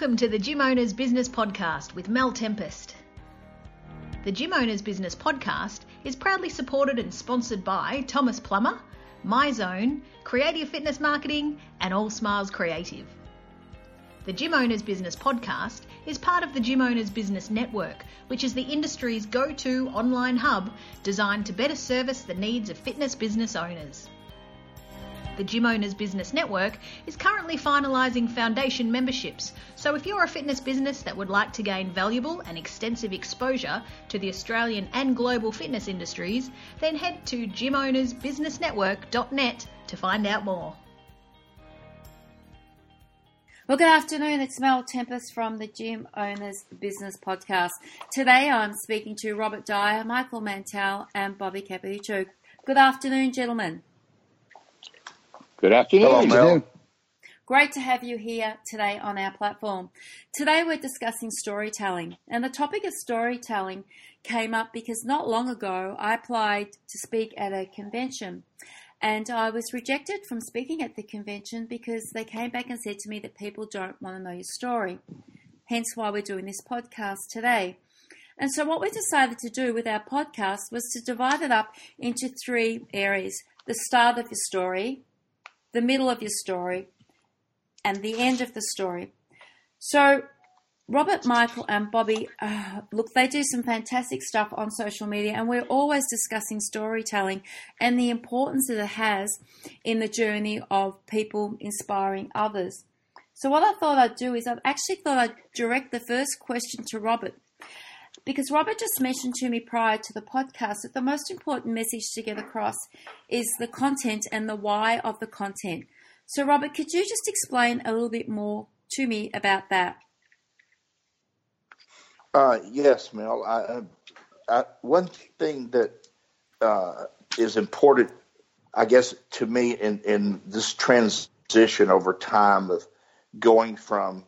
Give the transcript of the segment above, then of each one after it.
Welcome to the Gym Owners Business Podcast with Mel Tempest. The Gym Owners Business Podcast is proudly supported and sponsored by Thomas Plummer, MyZone, Creative Fitness Marketing, and All Smiles Creative. The Gym Owners Business Podcast is part of the Gym Owners Business Network, which is the industry's go to online hub designed to better service the needs of fitness business owners. The Gym Owners Business Network is currently finalising foundation memberships, so if you're a fitness business that would like to gain valuable and extensive exposure to the Australian and global fitness industries, then head to gymownersbusinessnetwork.net to find out more. Well, good afternoon. It's Mel Tempest from the Gym Owners Business Podcast. Today I'm speaking to Robert Dyer, Michael Mantell, and Bobby Caputo. Good afternoon, gentlemen. Good afternoon. Hello, Mel. Great to have you here today on our platform. Today we're discussing storytelling, and the topic of storytelling came up because not long ago I applied to speak at a convention. And I was rejected from speaking at the convention because they came back and said to me that people don't want to know your story. Hence why we're doing this podcast today. And so, what we decided to do with our podcast was to divide it up into three areas the start of your story, the middle of your story, and the end of the story. So, Robert, Michael, and Bobby, uh, look, they do some fantastic stuff on social media, and we're always discussing storytelling and the importance that it has in the journey of people inspiring others. So, what I thought I'd do is I've actually thought I'd direct the first question to Robert. Because Robert just mentioned to me prior to the podcast that the most important message to get across is the content and the why of the content. So, Robert, could you just explain a little bit more to me about that? Uh, yes, Mel. I, I, one thing that uh, is important, I guess, to me in, in this transition over time of going from,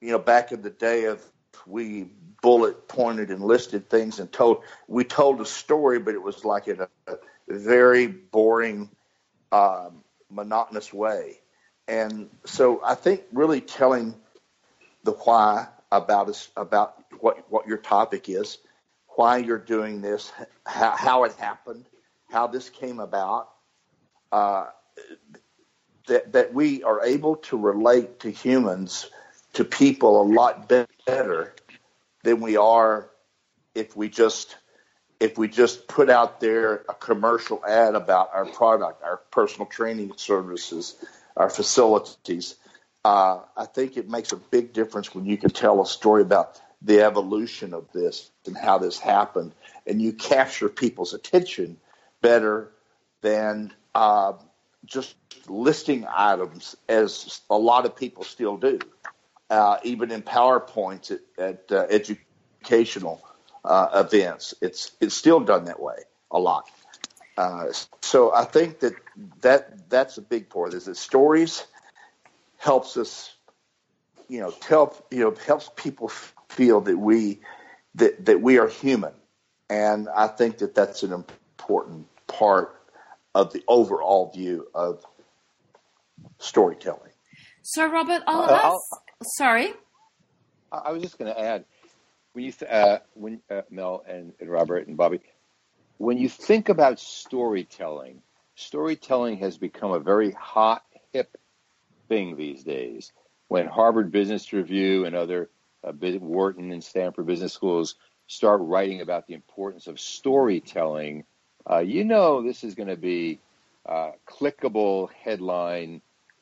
you know, back in the day of we bullet pointed and listed things and told we told a story, but it was like in a, a very boring, um, monotonous way. And so I think really telling the why about us about what what your topic is, why you're doing this, how, how it happened, how this came about, uh, that that we are able to relate to humans, to people a lot better than we are if we just if we just put out there a commercial ad about our product, our personal training services, our facilities. Uh, I think it makes a big difference when you can tell a story about the evolution of this and how this happened, and you capture people's attention better than uh, just listing items, as a lot of people still do uh, even in PowerPoints at, at uh, educational uh, events. It's it's still done that way a lot. Uh, so I think that that that's a big part. Is that stories helps us, you know, tell you know helps people feel that we that that we are human, and I think that that's an important part of the overall view of storytelling. So, Robert, I'll uh, ask. I'll, Sorry. I was just going to add when you uh, when uh, Mel and, and Robert and Bobby, when you think about storytelling, storytelling has become a very hot, hip thing these days. When Harvard Business Review and other uh, Wharton and Stanford business schools start writing about the importance of storytelling, uh, you know this is going to be uh, clickable headline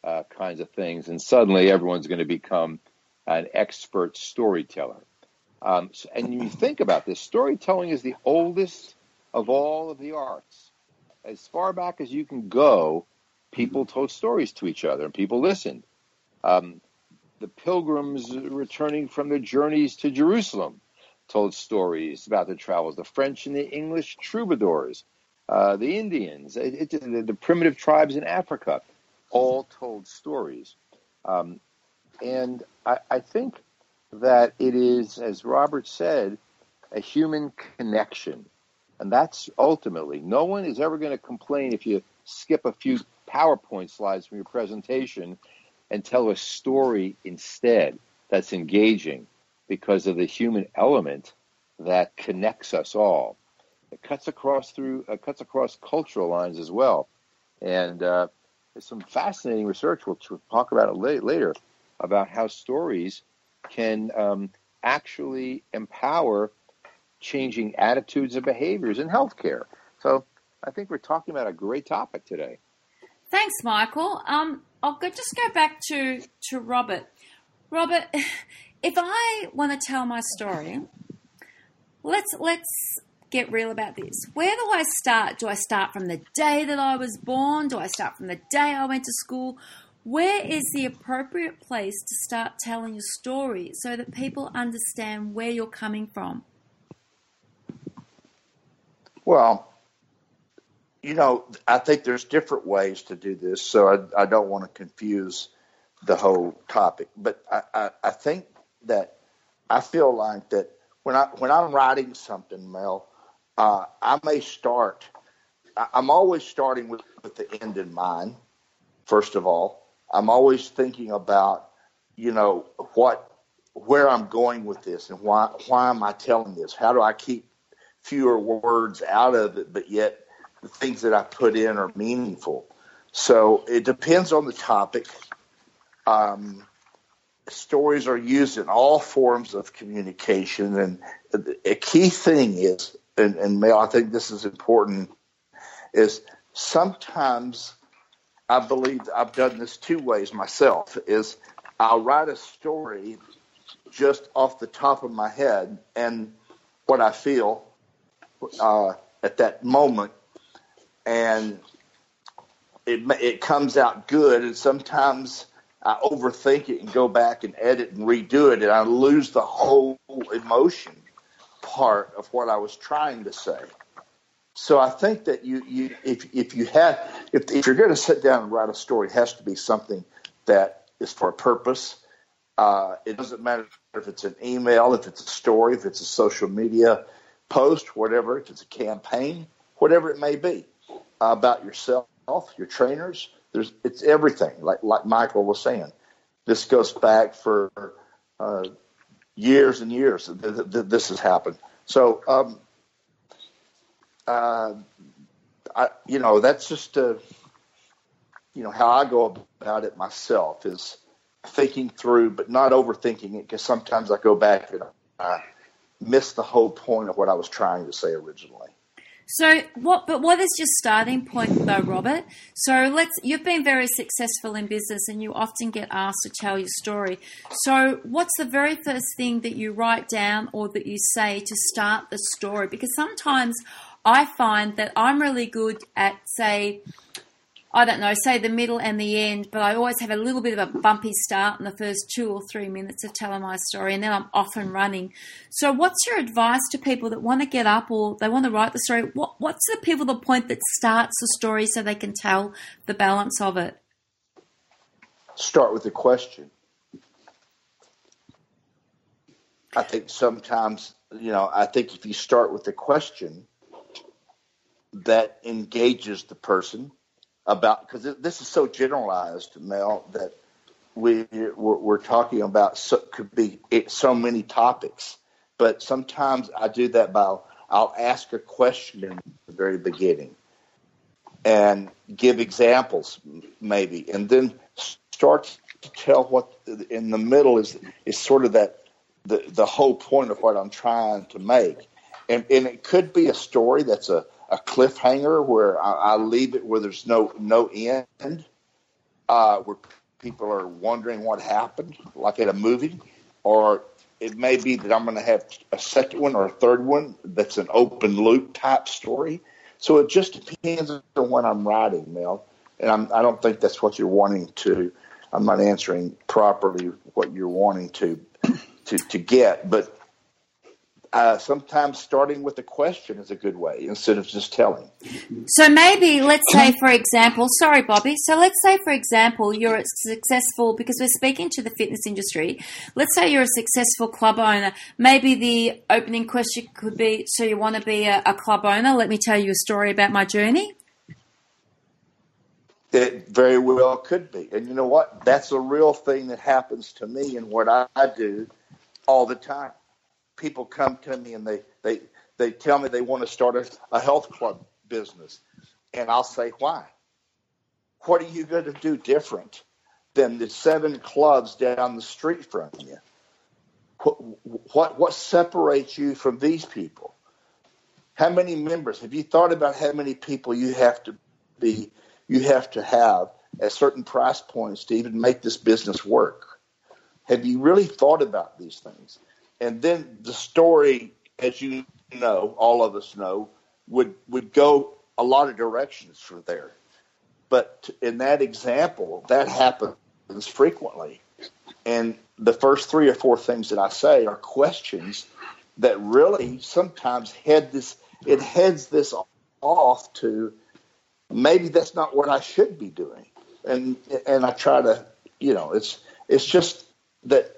uh, kinds of things, and suddenly everyone's going to become an expert storyteller. Um, so, and you think about this, storytelling is the oldest of all of the arts. As far back as you can go, people told stories to each other, and people listened. Um, the pilgrims returning from their journeys to Jerusalem told stories about their travels. The French and the English troubadours, uh, the Indians, it, it, the, the primitive tribes in Africa all told stories. Um, and I, I think that it is, as Robert said, a human connection. And that's ultimately, no one is ever going to complain if you skip a few PowerPoint slides from your presentation and tell a story instead. that's engaging because of the human element that connects us all. It cuts across through uh, cuts across cultural lines as well, and uh, some fascinating research. We'll, we'll talk about it later about how stories can um, actually empower changing attitudes and behaviors in healthcare. So I think we're talking about a great topic today. Thanks, Michael. Um, I'll go, just go back to, to Robert. Robert, if I want to tell my story, let's let's get real about this. Where do I start? Do I start from the day that I was born? Do I start from the day I went to school? Where is the appropriate place to start telling your story so that people understand where you're coming from? Well, you know, I think there's different ways to do this, so I, I don't want to confuse the whole topic. But I, I, I think that I feel like that when I when I'm writing something, Mel, uh, I may start. I'm always starting with, with the end in mind. First of all, I'm always thinking about, you know, what, where I'm going with this, and why why am I telling this? How do I keep fewer words out of it, but yet the things that I put in are meaningful. So it depends on the topic. Um, stories are used in all forms of communication, and a key thing is, and, and Mel, I think this is important, is sometimes I believe I've done this two ways myself. Is I'll write a story just off the top of my head and what I feel uh, at that moment, and it it comes out good. And sometimes I overthink it and go back and edit and redo it, and I lose the whole emotion part of what I was trying to say. So I think that you, you if if you have if if you're going to sit down and write a story, it has to be something that is for a purpose. Uh, it doesn't matter if it's an email, if it's a story, if it's a social media post, whatever, if it's a campaign, whatever it may be, uh, about yourself, your trainers. There's it's everything. Like like Michael was saying, this goes back for uh, years and years. that this has happened. So, um, uh, I, you know, that's just uh, you know how I go about it myself is thinking through, but not overthinking it because sometimes I go back and I miss the whole point of what I was trying to say originally. So what? But what is your starting point, though, Robert? So let's. You've been very successful in business, and you often get asked to tell your story. So what's the very first thing that you write down or that you say to start the story? Because sometimes I find that I'm really good at say I don't know, say the middle and the end, but I always have a little bit of a bumpy start in the first two or three minutes of telling my story, and then I'm off and running. So, what's your advice to people that want to get up or they want to write the story? What, what's the the point that starts the story so they can tell the balance of it? Start with a question. I think sometimes, you know, I think if you start with a question that engages the person about because this is so generalized, Mel, that we we're, we're talking about so, could be so many topics. But sometimes I do that by I'll ask a question in the very beginning and give examples, maybe, and then start to tell what in the middle is is sort of that the the whole point of what I'm trying to make, and and it could be a story that's a a cliffhanger where I, I leave it where there's no no end, uh, where people are wondering what happened, like at a movie, or it may be that I'm going to have a second one or a third one that's an open loop type story. So it just depends on what I'm writing, Mel. And I'm, I don't think that's what you're wanting to. I'm not answering properly what you're wanting to to, to get, but uh, sometimes starting with a question is a good way instead of just telling. So maybe let's say, for example, sorry, Bobby. So let's say, for example, you're a successful because we're speaking to the fitness industry. Let's say you're a successful club owner. Maybe the opening question could be, "So you want to be a, a club owner? Let me tell you a story about my journey." It very well could be. And you know what? That's a real thing that happens to me and what I, I do all the time. People come to me and they, they, they tell me they want to start a, a health club business. And I'll say, why? What are you going to do different than the seven clubs down the street from you? What, what, what separates you from these people? How many members? Have you thought about how many people you have to be, you have to have at certain price points to even make this business work? Have you really thought about these things? And then the story, as you know, all of us know, would would go a lot of directions from there. But in that example, that happens frequently. And the first three or four things that I say are questions that really sometimes head this it heads this off to maybe that's not what I should be doing. And and I try to you know it's it's just that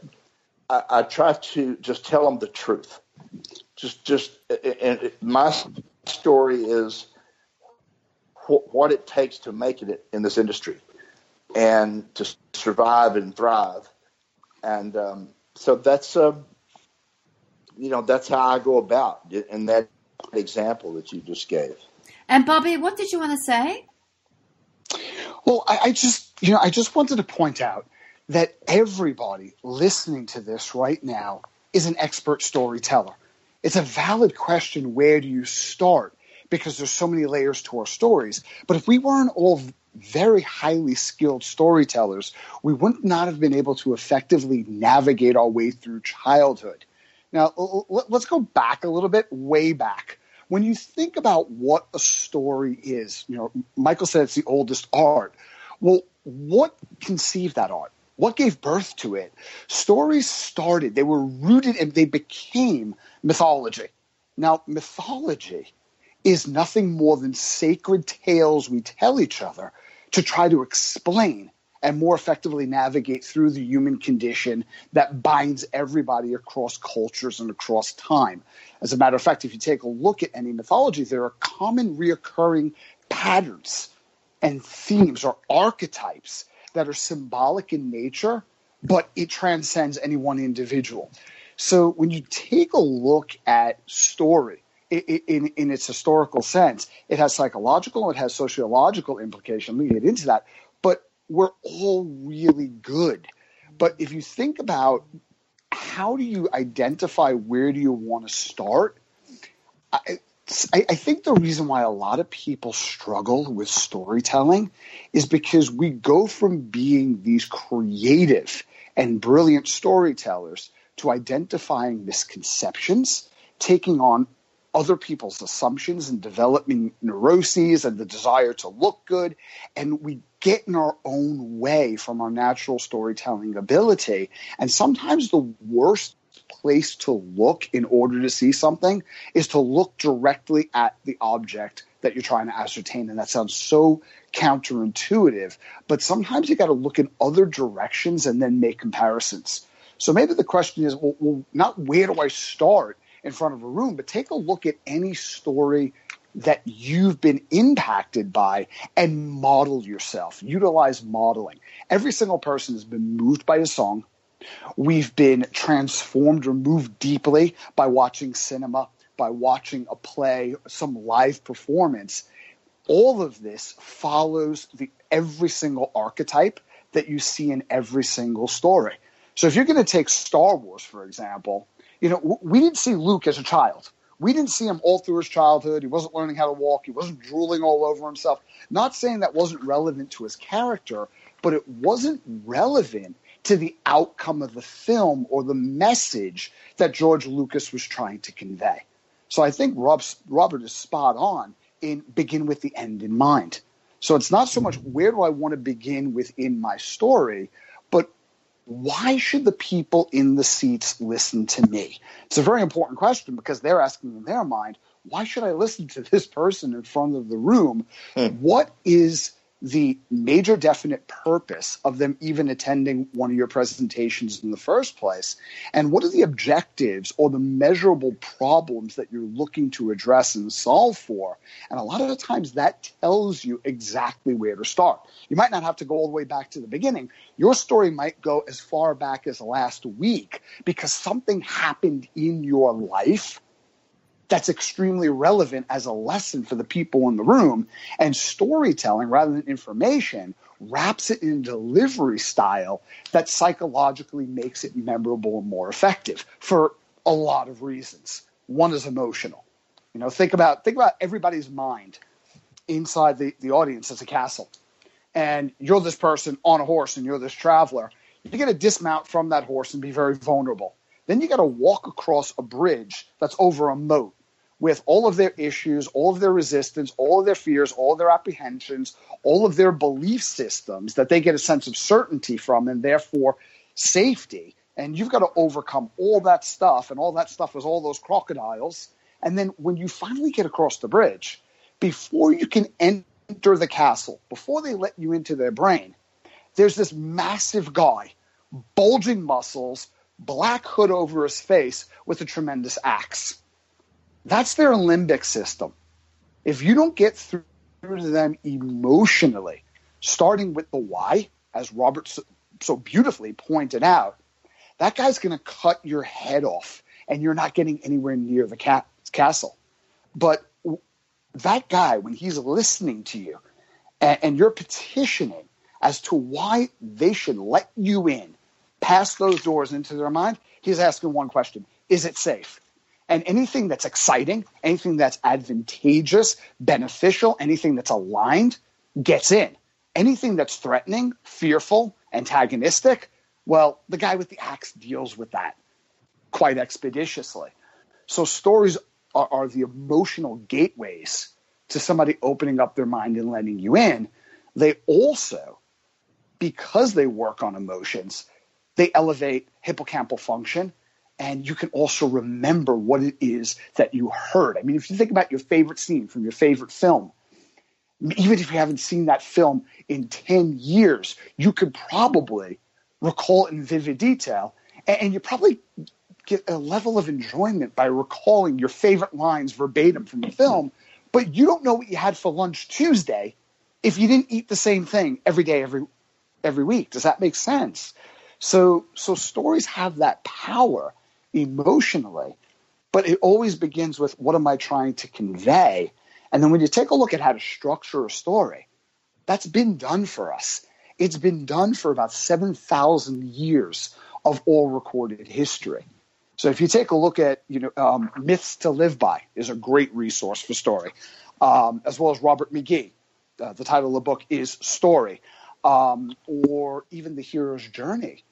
I, I try to just tell them the truth. Just just and my story is what it takes to make it in this industry and to survive and thrive. And um, so that's, uh, you know, that's how I go about in that example that you just gave. And Bobby, what did you want to say? Well, I, I just, you know, I just wanted to point out that everybody listening to this right now is an expert storyteller. It's a valid question. Where do you start? because there's so many layers to our stories. But if we weren't all very highly skilled storytellers, we would not have been able to effectively navigate our way through childhood. Now, let's go back a little bit, way back. When you think about what a story is, you know, Michael said it's the oldest art. Well, what conceived that art? What gave birth to it? Stories started, they were rooted and they became mythology. Now, mythology is nothing more than sacred tales we tell each other to try to explain and more effectively navigate through the human condition that binds everybody across cultures and across time. As a matter of fact, if you take a look at any mythology, there are common reoccurring patterns and themes or archetypes that are symbolic in nature, but it transcends any one individual. So when you take a look at story, in, in its historical sense. It has psychological, it has sociological implication. Let me get into that. But we're all really good. But if you think about how do you identify where do you want to start, I think the reason why a lot of people struggle with storytelling is because we go from being these creative and brilliant storytellers to identifying misconceptions, taking on other people's assumptions and developing neuroses and the desire to look good. And we get in our own way from our natural storytelling ability. And sometimes the worst place to look in order to see something is to look directly at the object that you're trying to ascertain. And that sounds so counterintuitive, but sometimes you got to look in other directions and then make comparisons. So maybe the question is, well, well, not where do I start? in front of a room, but take a look at any story that you've been impacted by and model yourself. Utilize modeling. Every single person has been moved by a song. We've been transformed or moved deeply by watching cinema, by watching a play, some live performance. All of this follows the every single archetype that you see in every single story. So if you're going to take Star Wars, for example, you know, we didn't see Luke as a child. We didn't see him all through his childhood. He wasn't learning how to walk. He wasn't drooling all over himself. Not saying that wasn't relevant to his character, but it wasn't relevant to the outcome of the film or the message that George Lucas was trying to convey. So I think Rob, Robert is spot on in begin with the end in mind. So it's not so much where do I want to begin within my story, but why should the people in the seats listen to me? It's a very important question because they're asking in their mind, why should I listen to this person in front of the room? Hmm. What is the major definite purpose of them even attending one of your presentations in the first place? And what are the objectives or the measurable problems that you're looking to address and solve for? And a lot of the times that tells you exactly where to start. You might not have to go all the way back to the beginning. Your story might go as far back as last week because something happened in your life that's extremely relevant as a lesson for the people in the room. And storytelling, rather than information, wraps it in delivery style that psychologically makes it memorable and more effective for a lot of reasons. One is emotional. You know, think about think about everybody's mind inside the, the audience as a castle. And you're this person on a horse and you're this traveler. You got to dismount from that horse and be very vulnerable. Then you got to walk across a bridge that's over a moat with all of their issues, all of their resistance, all of their fears, all their apprehensions, all of their belief systems that they get a sense of certainty from and therefore safety. And you've got to overcome all that stuff, and all that stuff is all those crocodiles. And then when you finally get across the bridge, before you can enter the castle, before they let you into their brain, there's this massive guy, bulging muscles, black hood over his face with a tremendous axe that's their limbic system. If you don't get through to them emotionally, starting with the why, as Robert so, beautifully pointed out, that guy's going to cut your head off and you're not getting anywhere near the ca- castle. But that guy, when he's listening to you and, and you're petitioning as to why they should let you in past those doors into their mind, he's asking one question Is it safe? And anything that's exciting, anything that's advantageous, beneficial, anything that's aligned gets in. Anything that's threatening, fearful, antagonistic, well, the guy with the axe deals with that quite expeditiously. So stories are, are the emotional gateways to somebody opening up their mind and letting you in. They also, because they work on emotions, they elevate hippocampal function and you can also remember what it is that you heard. I mean, if you think about your favorite scene from your favorite film, even if you haven't seen that film in 10 years, you could probably recall it in vivid detail. And you probably get a level of enjoyment by recalling your favorite lines verbatim from the film, but you don't know what you had for lunch Tuesday if you didn't eat the same thing every day, every every week. Does that make sense? So so stories have that power emotionally. But it always begins with what am I trying to convey? And then when you take a look at how to structure a story, that's been done for us. It's been done for about 7,000 years of all recorded history. So if you take a look at, you know, um, Myths to Live By is a great resource for story, um, as well as Robert McKee. Uh, the title of the book is Story, um, or even The Hero's Journey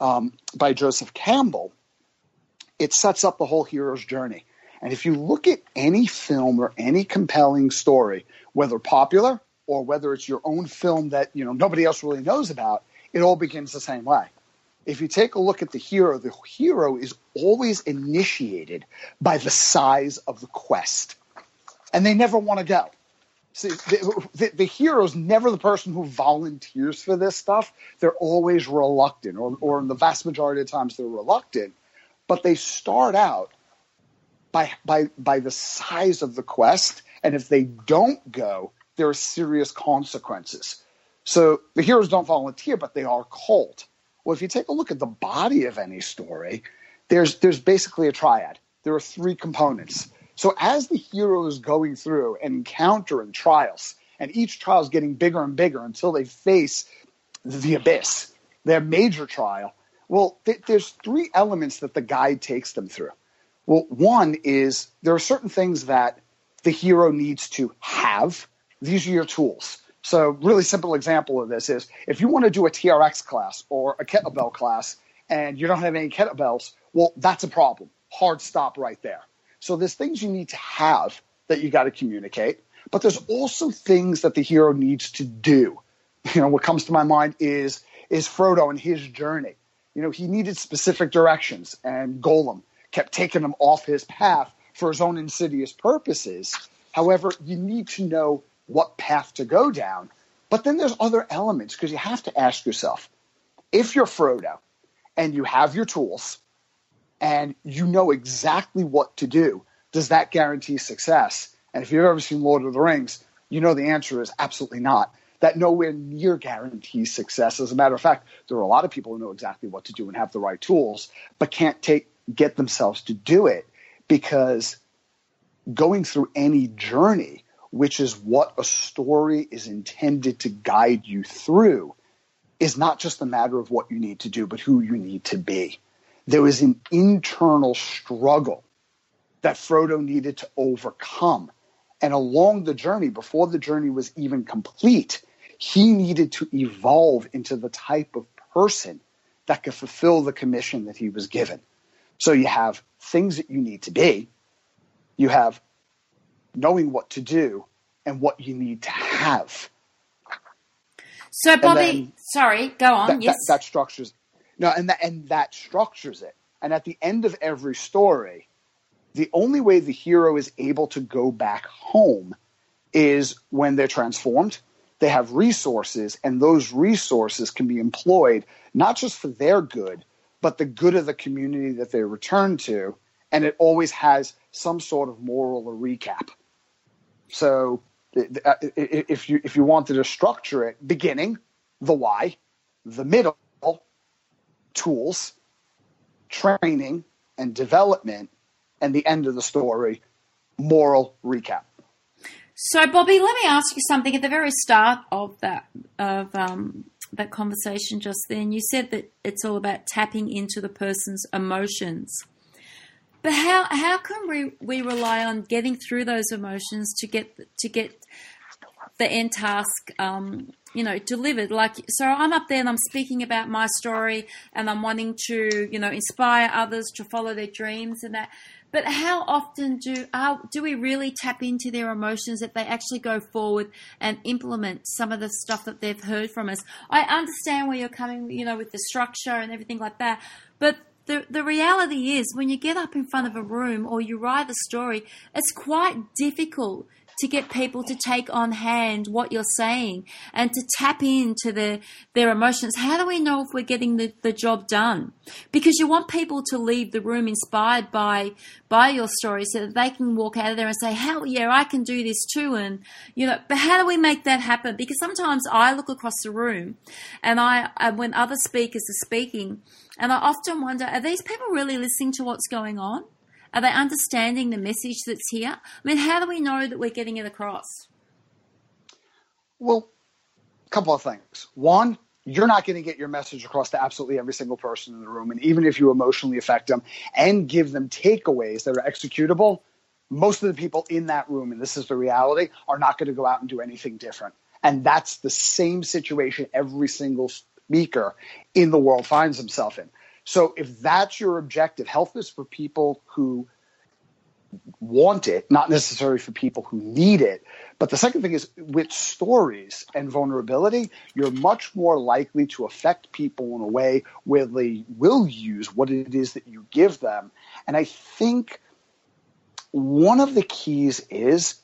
um, by Joseph Campbell it sets up the whole hero's journey. And if you look at any film or any compelling story, whether popular or whether it's your own film that you know nobody else really knows about, it all begins the same way. If you take a look at the hero, the hero is always initiated by the size of the quest, and they never want to go. See, the, the, the hero is never the person who volunteers for this stuff. They're always reluctant, or, or in the vast majority of times, they're reluctant but they start out by by by the size of the quest, and if they don't go, there are serious consequences. So the heroes don't volunteer, but they are called. Well, if you take a look at the body of any story, there's there's basically a triad. There are three components. So as the hero is going through and encountering trials, and each trial is getting bigger and bigger until they face the abyss, their major trial, well, th- there's three elements that the guide takes them through. Well, one is there are certain things that the hero needs to have. These are your tools. So, really simple example of this is if you want to do a TRX class or a kettlebell class and you don't have any kettlebells, well, that's a problem. Hard stop right there. So, there's things you need to have that you got to communicate, but there's also things that the hero needs to do. You know, what comes to my mind is is Frodo and his journey you know, he needed specific directions, and Gollum kept taking him off his path for his own insidious purposes. However, you need to know what path to go down, But then there's other elements because you have to ask yourself if you're Frodo and you have your tools and you know exactly what to do, does that guarantee success? And if you've ever seen Lord of the Rings, you know the answer is absolutely not. That nowhere near guarantees success. As a matter of fact, there are a lot of people who know exactly what to do and have the right tools, but can't take get themselves to do it because going through any journey, which is what a story is intended to guide you through, is not just a matter of what you need to do, but who you need to be. There was an internal struggle that Frodo needed to overcome. And along the journey, before the journey was even complete, he needed to evolve into the type of person that could fulfill the commission that he was given. So you have things that you need to be, you have knowing what to do and what you need to have. So, Bobby, sorry, go on. That, yes, that, that structures no, and that and that structures it. And at the end of every story, the only way the hero is able to go back home is when they're transformed. They have resources, and those resources can be employed not just for their good, but the good of the community that they return to. And it always has some sort of moral or recap. So if you if you wanted to structure it, beginning, the why, the middle, tools, training, and development, and the end of the story, moral recap. So, Bobby, let me ask you something. At the very start of that of um, that conversation just then, you said that it's all about tapping into the person's emotions. But how how can we, we rely on getting through those emotions to get to get the end task um, you know, delivered. Like, so I'm up there and I'm speaking about my story and I'm wanting to, you know, inspire others to follow their dreams and that. But how often do uh, do we really tap into their emotions that they actually go forward and implement some of the stuff that they've heard from us? I understand where you're coming, you know, with the structure and everything like that, but the, the reality is when you get up in front of a room or you write a story, it's quite difficult to get people to take on hand what you're saying and to tap into their, their emotions. How do we know if we're getting the, the job done? Because you want people to leave the room inspired by, by your story so that they can walk out of there and say, hell yeah, I can do this too. And, you know, but how do we make that happen? Because sometimes I look across the room and I, uh, when other speakers are speaking, and I often wonder, are these people really listening to what's going on? Are they understanding the message that's here? I mean, how do we know that we're getting it across? Well, a couple of things. One, you're not going to get your message across to absolutely every single person in the room. And even if you emotionally affect them and give them takeaways that are executable, most of the people in that room, and this is the reality, are not going to go out and do anything different. And that's the same situation every single speaker in the world finds himself in. So if that's your objective, health is for people who want it, not necessarily for people who need it. But the second thing is with stories and vulnerability, you're much more likely to affect people in a way where they will use what it is that you give them. And I think one of the keys is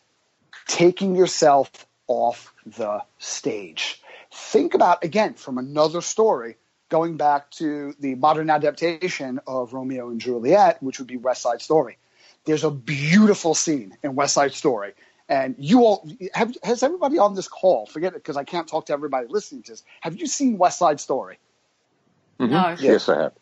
taking yourself off the stage. Think about, again, from another story, going back to the modern adaptation of Romeo and Juliet, which would be West Side Story. There's a beautiful scene in West Side Story. And you all have has everybody on this call, forget it because I can't talk to everybody listening to this. Have you seen West Side Story? Mm-hmm. No. Yes, I have.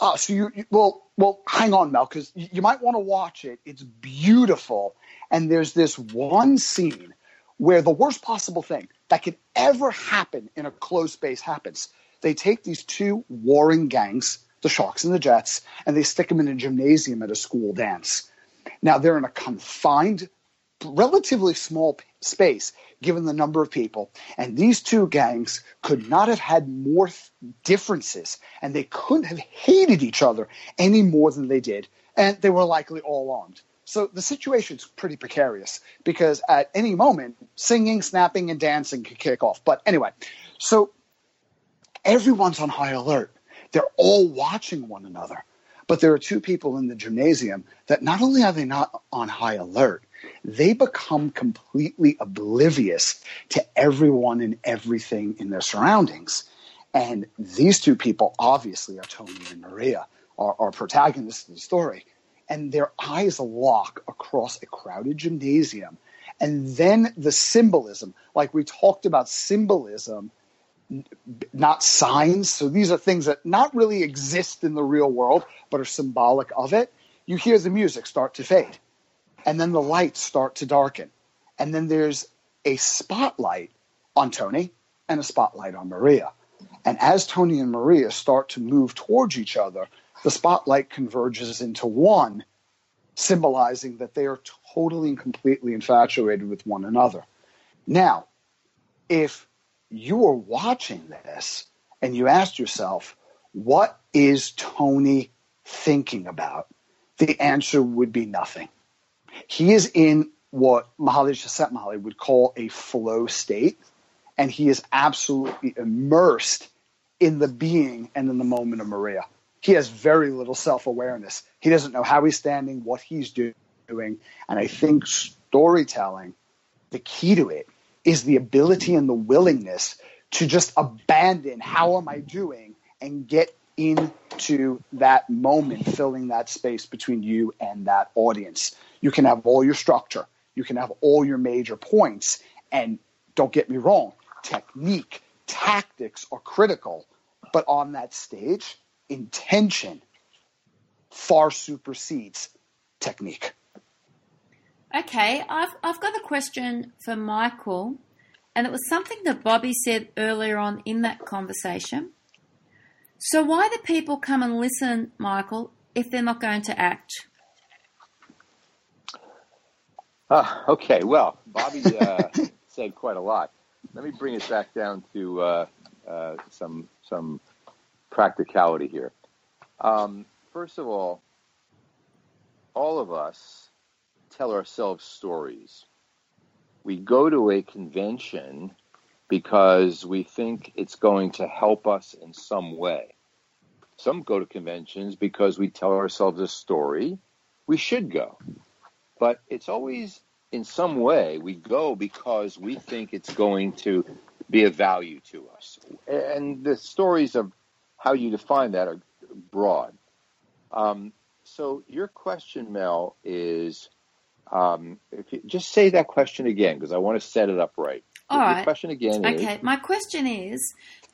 Oh, so you, you well, well, hang on, Mel, because you, you might want to watch it. It's beautiful, and there's this one scene where the worst possible thing that could ever happen in a closed space happens they take these two warring gangs, the Sharks and the Jets, and they stick them in a gymnasium at a school dance. Now they're in a confined, relatively small space given the number of people, and these two gangs could not have had more differences, and they couldn't have hated each other any more than they did, and they were likely all armed. So the situation's pretty precarious because at any moment, singing, snapping, and dancing could kick off. But anyway, so Everyone's on high alert. They're all watching one another. But there are two people in the gymnasium that not only are they not on high alert, they become completely oblivious to everyone and everything in their surroundings. And these two people obviously are Tony and Maria, our protagonists of the story. And their eyes lock across a crowded gymnasium. And then the symbolism, like we talked about symbolism not signs. So these are things that not really exist in the real world, but are symbolic of it. You hear the music start to fade, and then the lights start to darken. And then there's a spotlight on Tony and a spotlight on Maria. And as Tony and Maria start to move towards each other, the spotlight converges into one, symbolizing that they are totally and completely infatuated with one another. Now, if you were watching this and you asked yourself, what is Tony thinking about? The answer would be nothing. He is in what Mihaly Csikszentmihalyi would call a flow state, and he is absolutely immersed in the being and in the moment of Maria. He has very little self awareness. He doesn't know how he's standing, what he's doing. And I think storytelling, the key to it is the ability and the willingness to just abandon how am I doing and get into that moment, filling that space between you and that audience. You can have all your structure, you can have all your major points, and don't get me wrong, technique, tactics are critical, but on that stage, intention far supersedes technique. Okay, I've, I've got a question for Michael, and it was something that Bobby said earlier on in that conversation. So, why do people come and listen, Michael, if they're not going to act? Uh, okay, well, Bobby uh, said quite a lot. Let me bring it back down to uh, uh some some practicality here. Um, first of all, all of us tell ourselves stories. We go to a convention because we think it's going to help us in some way. Some go to conventions because we tell ourselves a story. We should go. But it's always in some way we go because we think it's going to be of value to us. And the stories of how you define that are broad. Um, so your question, Mel, is um, if you just say that question again, because I want to set it up right. All the right. question again Okay, is, my question is,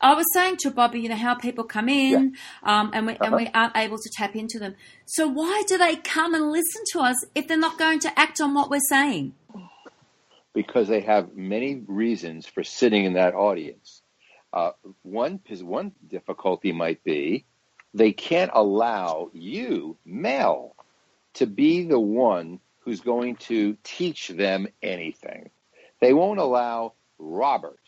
I was saying to Bobby, you know, how people come in um, and, we, and we aren't able to tap into them. So why do they come and listen to us if they're not going to act on what we're saying? because they have many reasons for sitting in that audience. Uh, one, one difficulty might be they can't allow you, Mel, to be the one who's going to teach them anything. They won't allow Robert.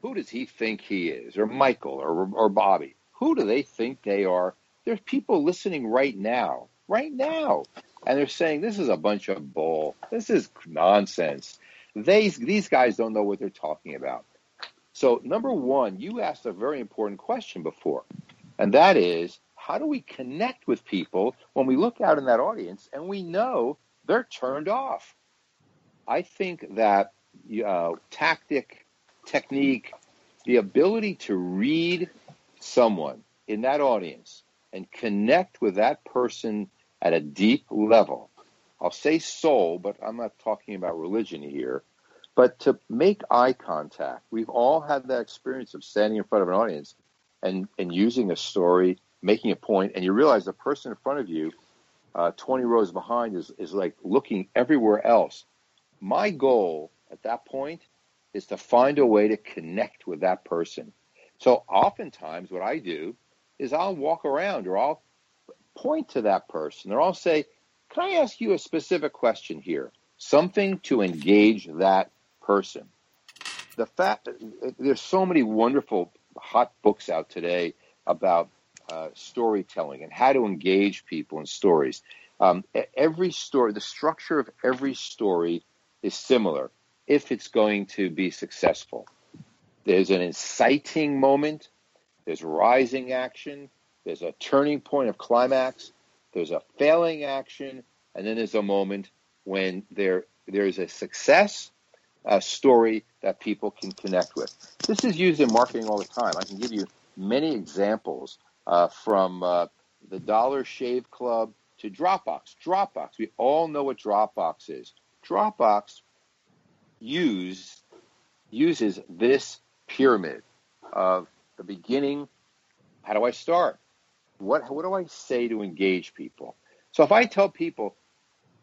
Who does he think he is? Or Michael or, or Bobby? Who do they think they are? There's people listening right now, right now. And they're saying, this is a bunch of bull. This is nonsense. They, these guys don't know what they're talking about. So, number one, you asked a very important question before, and that is how do we connect with people when we look out in that audience and we know they're turned off. I think that uh, tactic, technique, the ability to read someone in that audience and connect with that person at a deep level. I'll say soul, but I'm not talking about religion here. But to make eye contact, we've all had that experience of standing in front of an audience and, and using a story, making a point, and you realize the person in front of you uh, 20 rows behind is, is like looking everywhere else. My goal at that point is to find a way to connect with that person. So oftentimes what I do is I'll walk around or I'll point to that person or I'll say, can I ask you a specific question here? Something to engage that person. The fact there's so many wonderful hot books out today about uh, storytelling and how to engage people in stories. Um, every story, the structure of every story is similar if it's going to be successful. There's an inciting moment, there's rising action, there's a turning point of climax, there's a failing action, and then there's a moment when there there's a success uh, story that people can connect with. This is used in marketing all the time. I can give you many examples uh, from uh, the Dollar Shave Club to Dropbox. Dropbox, we all know what Dropbox is. Dropbox use, uses this pyramid of the beginning. How do I start? What, what do I say to engage people? So if I tell people,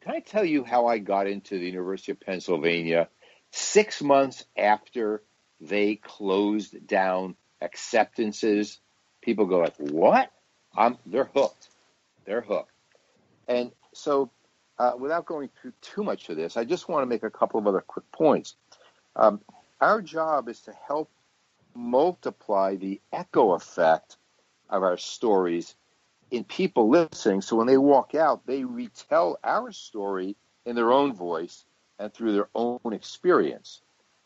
can I tell you how I got into the University of Pennsylvania six months after they closed down acceptances? People go like, what? I'm, they're hooked. They're hooked. And so uh, without going through too much of this, I just want to make a couple of other quick points. Um, our job is to help multiply the echo effect of our stories in people listening. So when they walk out, they retell our story in their own voice and through their own experience.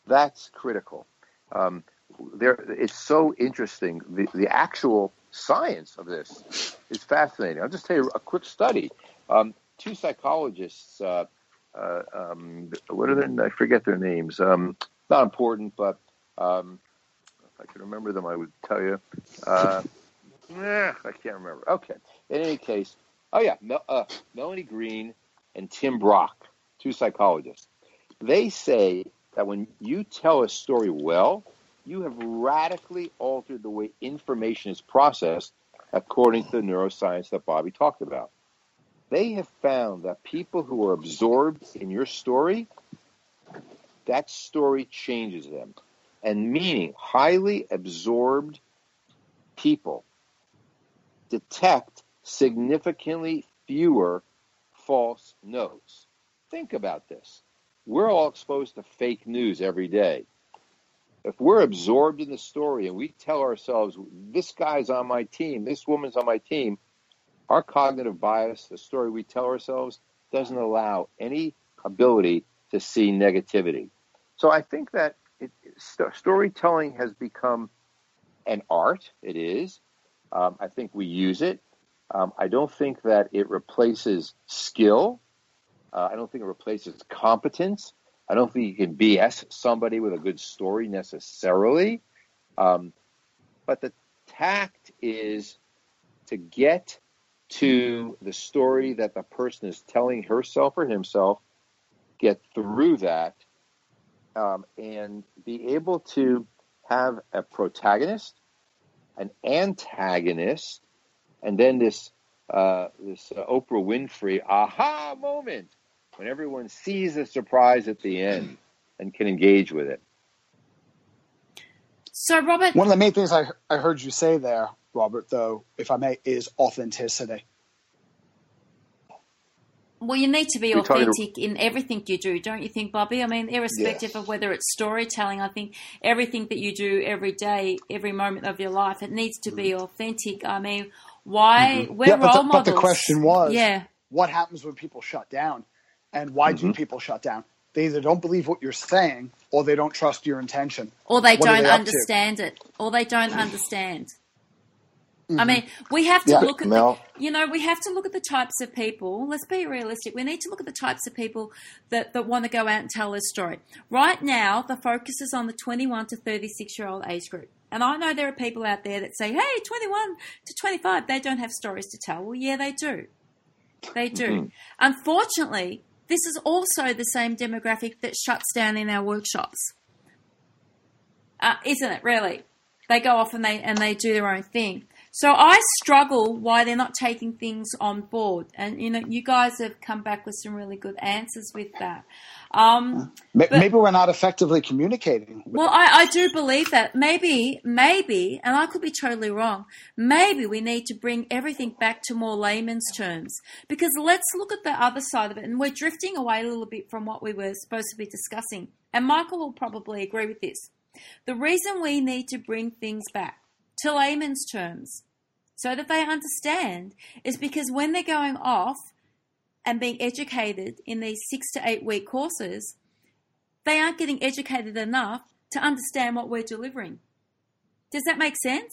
That's critical. Um, there, it's so interesting. The, the actual science of this is fascinating. I'll just tell you a quick study. Um, two psychologists, uh, uh, um, what are their, I forget their names. Um, not important, but um, if I could remember them, I would tell you. Uh, eh, I can't remember. Okay. In any case, oh yeah, Mel, uh, Melanie Green and Tim Brock, two psychologists. They say that when you tell a story well, you have radically altered the way information is processed according to the neuroscience that Bobby talked about. They have found that people who are absorbed in your story, that story changes them. And meaning, highly absorbed people detect significantly fewer false notes. Think about this. We're all exposed to fake news every day. If we're absorbed in the story and we tell ourselves, this guy's on my team, this woman's on my team, our cognitive bias, the story we tell ourselves, doesn't allow any ability to see negativity. So I think that it, st- storytelling has become an art. It is. Um, I think we use it. Um, I don't think that it replaces skill. Uh, I don't think it replaces competence. I don't think you can BS somebody with a good story necessarily. Um, but the tact is to get to the story that the person is telling herself or himself, get through that, um, and be able to have a protagonist, an antagonist, and then this uh, this uh, Oprah Winfrey aha moment when everyone sees the surprise at the end and can engage with it. So, Robert, one of the main things I I heard you say there Robert, though, if I may, is authenticity. Well, you need to be authentic in everything you do, don't you think, Bobby? I mean, irrespective yes. of whether it's storytelling, I think everything that you do every day, every moment of your life, it needs to be mm-hmm. authentic. I mean, why? Mm-hmm. We're yeah, role the, models. But the question was, yeah. what happens when people shut down? And why mm-hmm. do people shut down? They either don't believe what you're saying or they don't trust your intention. Or they what don't they understand it. Or they don't understand. Mm-hmm. I mean, we have to yeah, look at the, you know, we have to look at the types of people. Let's be realistic. We need to look at the types of people that, that want to go out and tell their story. Right now, the focus is on the 21 to 36 year old age group. And I know there are people out there that say, hey, 21 to 25, they don't have stories to tell. Well, yeah, they do. They do. Mm-hmm. Unfortunately, this is also the same demographic that shuts down in our workshops. Uh, isn't it, really? They go off and they, and they do their own thing. So I struggle why they're not taking things on board, and you know, you guys have come back with some really good answers with that. Um, maybe, but, maybe we're not effectively communicating. Well, I, I do believe that maybe, maybe, and I could be totally wrong. Maybe we need to bring everything back to more layman's terms because let's look at the other side of it, and we're drifting away a little bit from what we were supposed to be discussing. And Michael will probably agree with this. The reason we need to bring things back to layman's terms so that they understand is because when they're going off and being educated in these six to eight week courses, they aren't getting educated enough to understand what we're delivering. Does that make sense?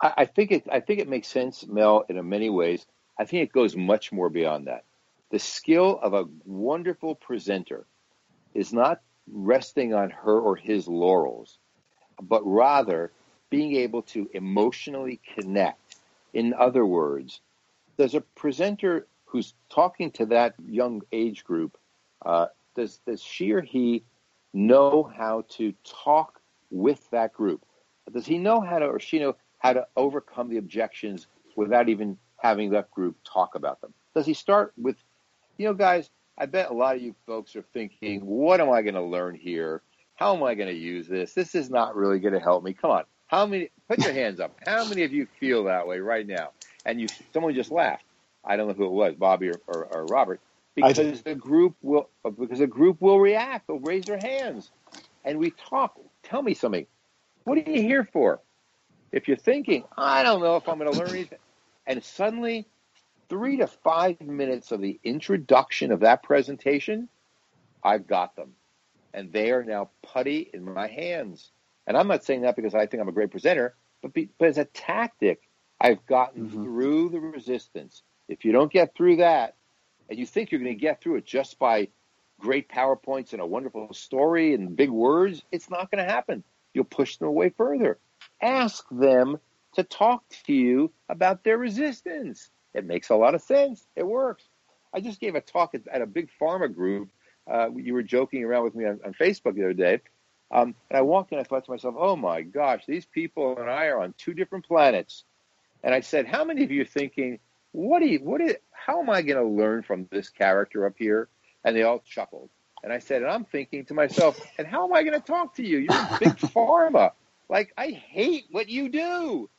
I, think it. I think it makes sense, Mel, in many ways. I think it goes much more beyond that. The skill of a wonderful presenter is not resting on her or his laurels, but rather being able to emotionally connect. In other words, does a presenter who's talking to that young age group, uh, does, does she or he know how to talk with that group? Does he know how to, or she know how to overcome the objections without even having that group talk about them? Does he start with, you know, guys, I bet a lot of you folks are thinking, what am I going to learn here? How am I going to use this? This is not really going to help me. Come on. How many, put your hands up. How many of you feel that way right now? And you, someone just laughed. I don't know who it was, Bobby or, or, or Robert, because the group will, because the group will react. They'll raise their hands and we talk. Tell me something. What are you here for? If you're thinking, I don't know if I'm going to learn anything, and suddenly three to five minutes of the introduction of that presentation, I've got them. And they are now putty in my hands. And I'm not saying that because I think I'm a great presenter, but, be, but as a tactic, I've gotten mm-hmm. through the resistance. If you don't get through that, and you think you're going to get through it just by great PowerPoints and a wonderful story and big words, it's not going to happen. You'll push them away further. Ask them to talk to you about their resistance. It makes a lot of sense. It works. I just gave a talk at, at a big pharma group. Uh, you were joking around with me on, on Facebook the other day. Um, and I walked in, I thought to myself, oh my gosh, these people and I are on two different planets. And I said, how many of you are thinking, what do you, what is, how am I going to learn from this character up here? And they all chuckled. And I said, and I'm thinking to myself, and how am I going to talk to you? You're in big pharma. Like, I hate what you do.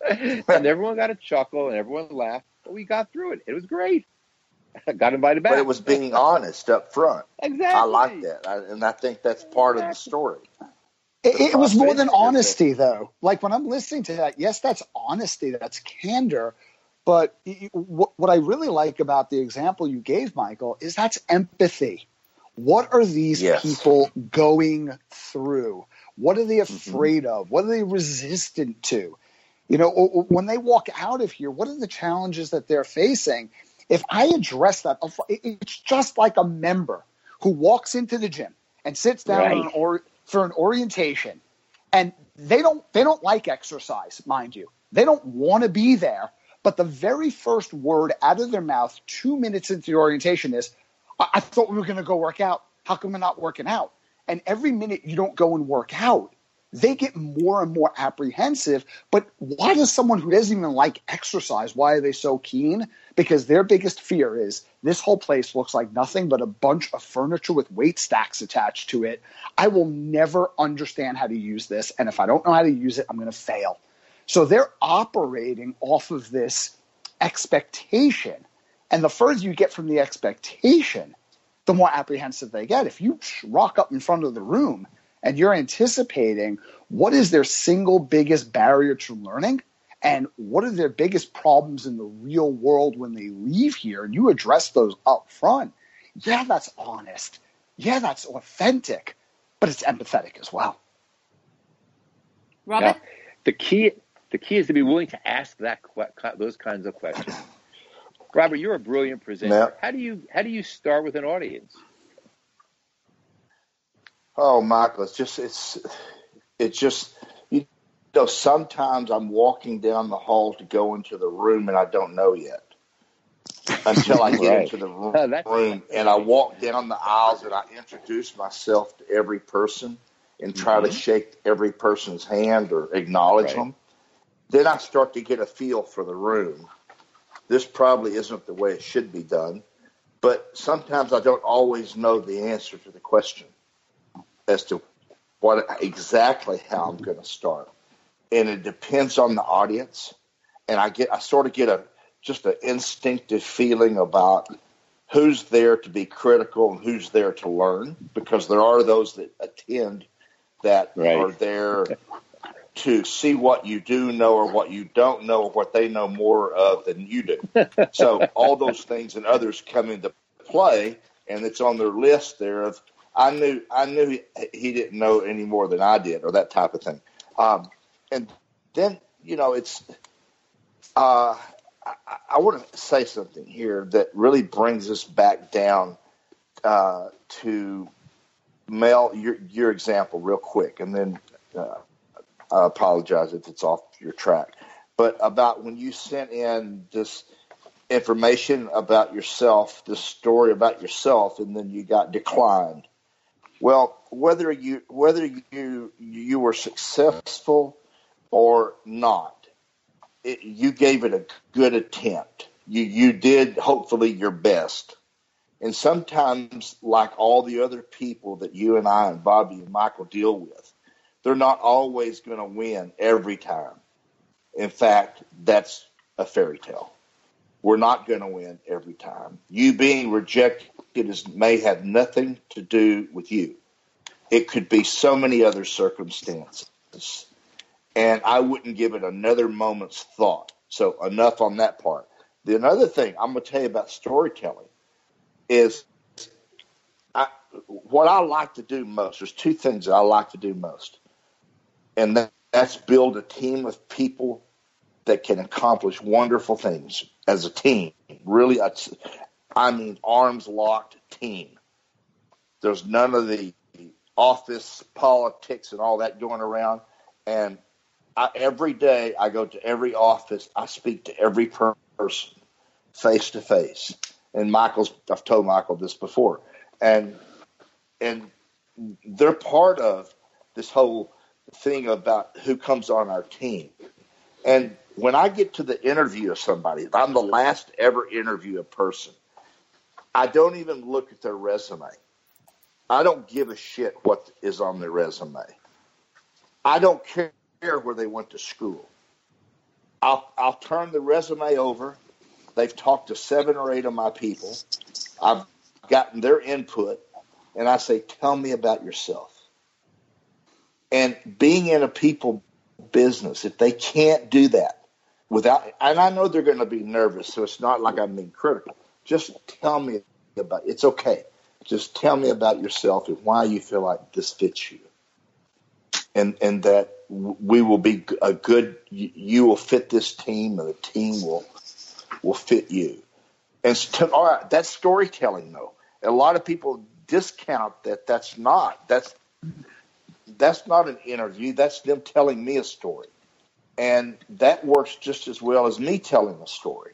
and everyone got a chuckle and everyone laughed, but we got through it. It was great. I got invited back. But it was being honest up front. Exactly. I like that. I, and I think that's part exactly. of the story. It, it was more than honesty, though. Like when I'm listening to that, yes, that's honesty, that's candor. But what I really like about the example you gave, Michael, is that's empathy. What are these yes. people going through? What are they mm-hmm. afraid mm-hmm. of? What are they resistant to? You know, when they walk out of here, what are the challenges that they're facing? If I address that, it's just like a member who walks into the gym and sits down right. or, for an orientation, and they don't they don't like exercise, mind you. They don't want to be there, but the very first word out of their mouth, two minutes into the orientation, is, I, I thought we were going to go work out. How come we're not working out? And every minute you don't go and work out, they get more and more apprehensive. But why does someone who doesn't even like exercise, why are they so keen? Because their biggest fear is this whole place looks like nothing but a bunch of furniture with weight stacks attached to it. I will never understand how to use this. And if I don't know how to use it, I'm going to fail. So they're operating off of this expectation. And the further you get from the expectation, the more apprehensive they get. If you rock up in front of the room and you're anticipating what is their single biggest barrier to learning and what are their biggest problems in the real world when they leave here, and you address those up front, yeah, that's honest. Yeah, that's authentic, but it's empathetic as well. Robert? Yeah. The key the key is to be willing to ask that those kinds of questions. Robert, you're a brilliant presenter. How do you how do you start with an audience? Oh, Michael, it's just it's it's just you know sometimes I'm walking down the hall to go into the room and I don't know yet until I get right. into the room, oh, room and I walk down the aisles and I introduce myself to every person and try mm-hmm. to shake every person's hand or acknowledge right. them. Then I start to get a feel for the room. This probably isn't the way it should be done, but sometimes I don't always know the answer to the question as to what exactly how I'm going to start. And it depends on the audience. And I get, I sort of get a, just an instinctive feeling about who's there to be critical and who's there to learn because there are those that attend that right. are there to see what you do know or what you don't know or what they know more of than you do. so all those things and others come into play, and it's on their list there of I knew I knew he, he didn't know any more than I did or that type of thing. Um, and then you know it's uh, I, I want to say something here that really brings us back down uh, to Mel, your your example, real quick, and then uh, I apologize if it's off your track. But about when you sent in this information about yourself, this story about yourself, and then you got declined. Well, whether you whether you you were successful or not, it, you gave it a good attempt. You you did hopefully your best. And sometimes, like all the other people that you and I and Bobby and Michael deal with, they're not always going to win every time. In fact, that's a fairy tale. We're not going to win every time. You being rejected is, may have nothing to do with you. It could be so many other circumstances. And I wouldn't give it another moment's thought. So, enough on that part. The another thing I'm going to tell you about storytelling is I, what I like to do most. There's two things that I like to do most, and that, that's build a team of people that can accomplish wonderful things as a team. Really, I mean, arms locked team. There's none of the office politics and all that going around. And I, every day I go to every office, I speak to every person face to face and Michael's I've told Michael this before, and and they're part of this whole thing about who comes on our team. And when I get to the interview of somebody, if I'm the last ever interview a person, I don't even look at their resume. I don't give a shit what is on their resume. I don't care where they went to school. I'll I'll turn the resume over They've talked to seven or eight of my people. I've gotten their input, and I say, Tell me about yourself. And being in a people business, if they can't do that without, and I know they're going to be nervous, so it's not like I'm being critical. Just tell me about it's okay. Just tell me about yourself and why you feel like this fits you. And, and that we will be a good, you will fit this team and the team will will fit you. And to, all right, that's storytelling, though. A lot of people discount that. That's not. That's that's not an interview. That's them telling me a story, and that works just as well as me telling a story.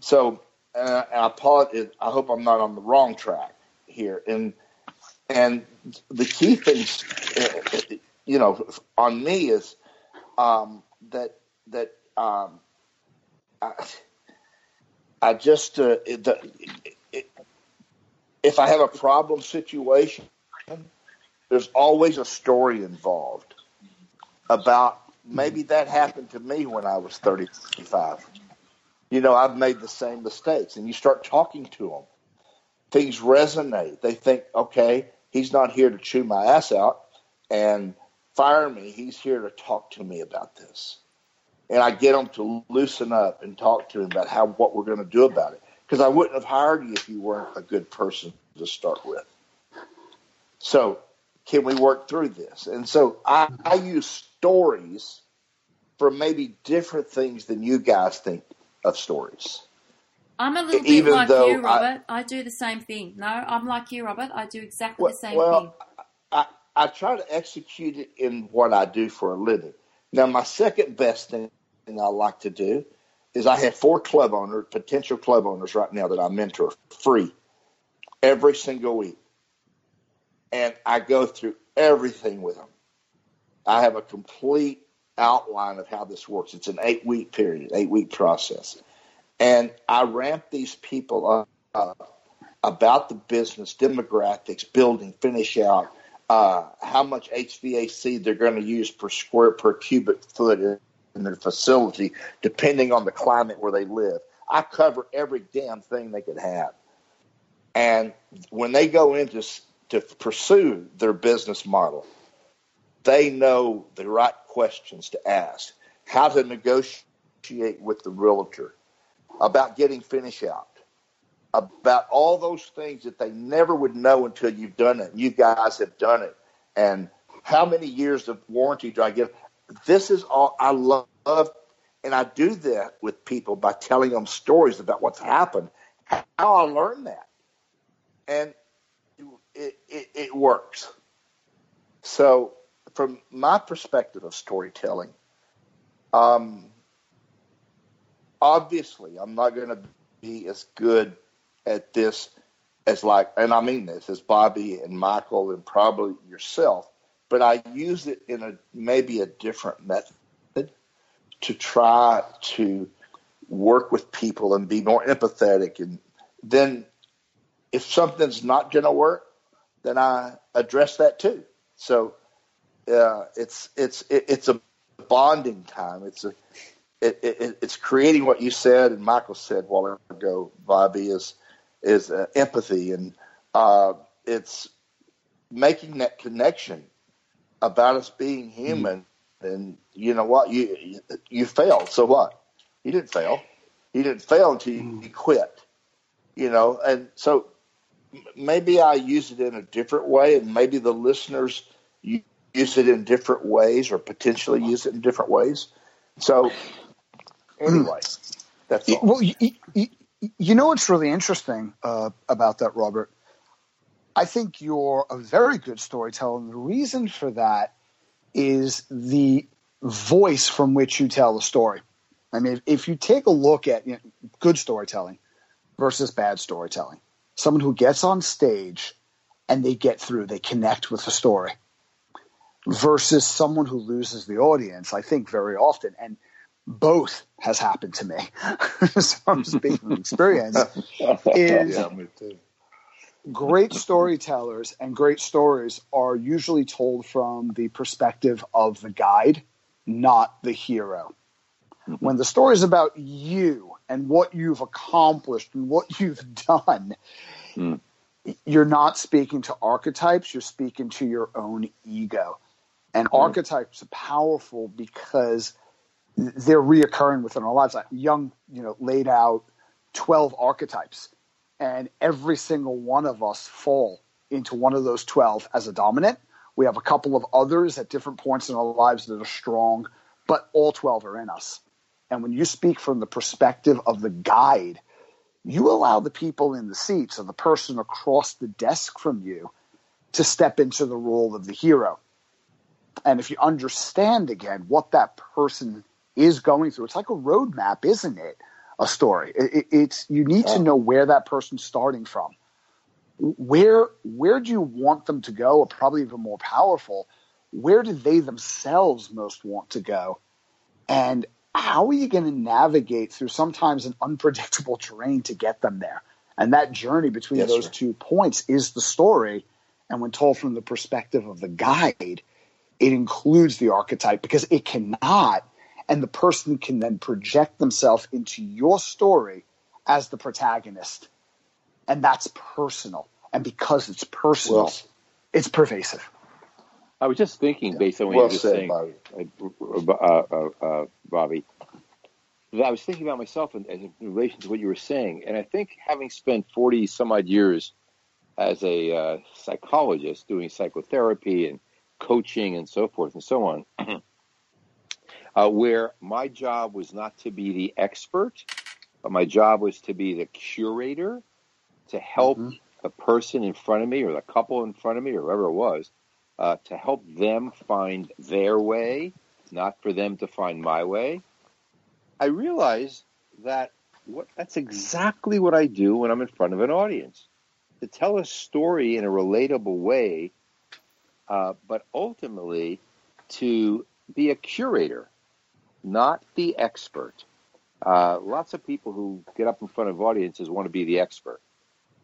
So, uh, I apologize. I hope I'm not on the wrong track here. And and the key things, uh, you know, on me is um, that that um, I, I just uh, the, it, if I have a problem situation, there's always a story involved about maybe that happened to me when I was 35. You know, I've made the same mistakes, and you start talking to them. Things resonate. They think, okay, he's not here to chew my ass out and fire me. He's here to talk to me about this and I get them to loosen up and talk to them about how what we're going to do about it. Because I wouldn't have hired you if you weren't a good person to start with. So, can we work through this? And so I, I use stories from maybe different things than you guys think of stories. I'm a little Even bit like you, Robert. I, I, do the same thing. No, I'm like you, Robert. I do exactly well, the same well, thing. I, I try to execute it in what I do for a living. Now, my second best thing thing I like to do is I have four club owners, potential club owners right now that I mentor free every single week. And I go through everything with them. I have a complete outline of how this works. It's an eight week period, eight week process. And I ramp these people up about the business, demographics, building, finish out, uh, how much HVAC they're going to use per square per cubic foot in their facility, depending on the climate where they live. I cover every damn thing they could have. And when they go into to pursue their business model, they know the right questions to ask, how to negotiate with the realtor, about getting finish out, about all those things that they never would know until you've done it. You guys have done it. And how many years of warranty do I give? this is all I love, and I do that with people by telling them stories about what's happened, how I learned that. And it, it, it works. So, from my perspective of storytelling, um, obviously, I'm not going to be as good at this as like, and I mean this, as Bobby and Michael and probably yourself, but I use it in a maybe a different method to try to work with people and be more empathetic. And then if something's not going to work, then I address that too. So uh, it's it's it, it's a bonding time. It's a it, it, it's creating what you said and Michael said a while ago. Bobby is is uh, empathy and uh, it's making that connection about us being human. Mm-hmm. And you know what? You you failed. So what? You didn't fail. You didn't fail until you, mm. you quit. You know, and so maybe I use it in a different way, and maybe the listeners use it in different ways, or potentially use it in different ways. So, anyway, that's all. Well, you, you, you know what's really interesting uh, about that, Robert? I think you're a very good storyteller, and the reason for that is the voice from which you tell the story. I mean, if you take a look at you know, good storytelling versus bad storytelling, someone who gets on stage and they get through, they connect with the story, versus someone who loses the audience, I think very often. And both has happened to me. so I'm speaking from experience. Is yeah, great storytellers and great stories are usually told from the perspective of the guide, not the hero. Mm-hmm. When the story is about you and what you've accomplished and what you've done, mm. you're not speaking to archetypes, you're speaking to your own ego. And mm. archetypes are powerful because they're reoccurring within our lives. Jung, you know, laid out 12 archetypes and every single one of us fall into one of those 12 as a dominant. We have a couple of others at different points in our lives that are strong, but all 12 are in us. And when you speak from the perspective of the guide, you allow the people in the seats or the person across the desk from you to step into the role of the hero. And if you understand again what that person is going through, it's like a roadmap, isn't it? a story. It, it's you need to know where that person's starting from. Where where do you want them to go, or probably even more powerful, where do they themselves most want to go, and how are you going to navigate through sometimes an unpredictable terrain to get them there? And that journey between yes, those sir. two points is the story. And when told from the perspective of the guide, it includes the archetype because it cannot and the person can then project themselves into your story as the protagonist. And that's personal. And because it's personal, well, it's pervasive. I was just thinking, yeah. based on what well you were saying, Bobby. Uh, uh, uh, Bobby, that I was thinking about myself in, in, relation to what you were saying. And I think having spent 40 some odd years as a uh, psychologist doing psychotherapy and coaching and so forth and so on, uh, where my job was not to be the expert, but my job was to be the curator to help mm-hmm. the person in front of me or the couple in front of me or whoever it was uh, to help them find their way, not for them to find my way. I realized that what, that's exactly what I do when I'm in front of an audience to tell a story in a relatable way, uh, but ultimately to be a curator not the expert. Uh, lots of people who get up in front of audiences want to be the expert.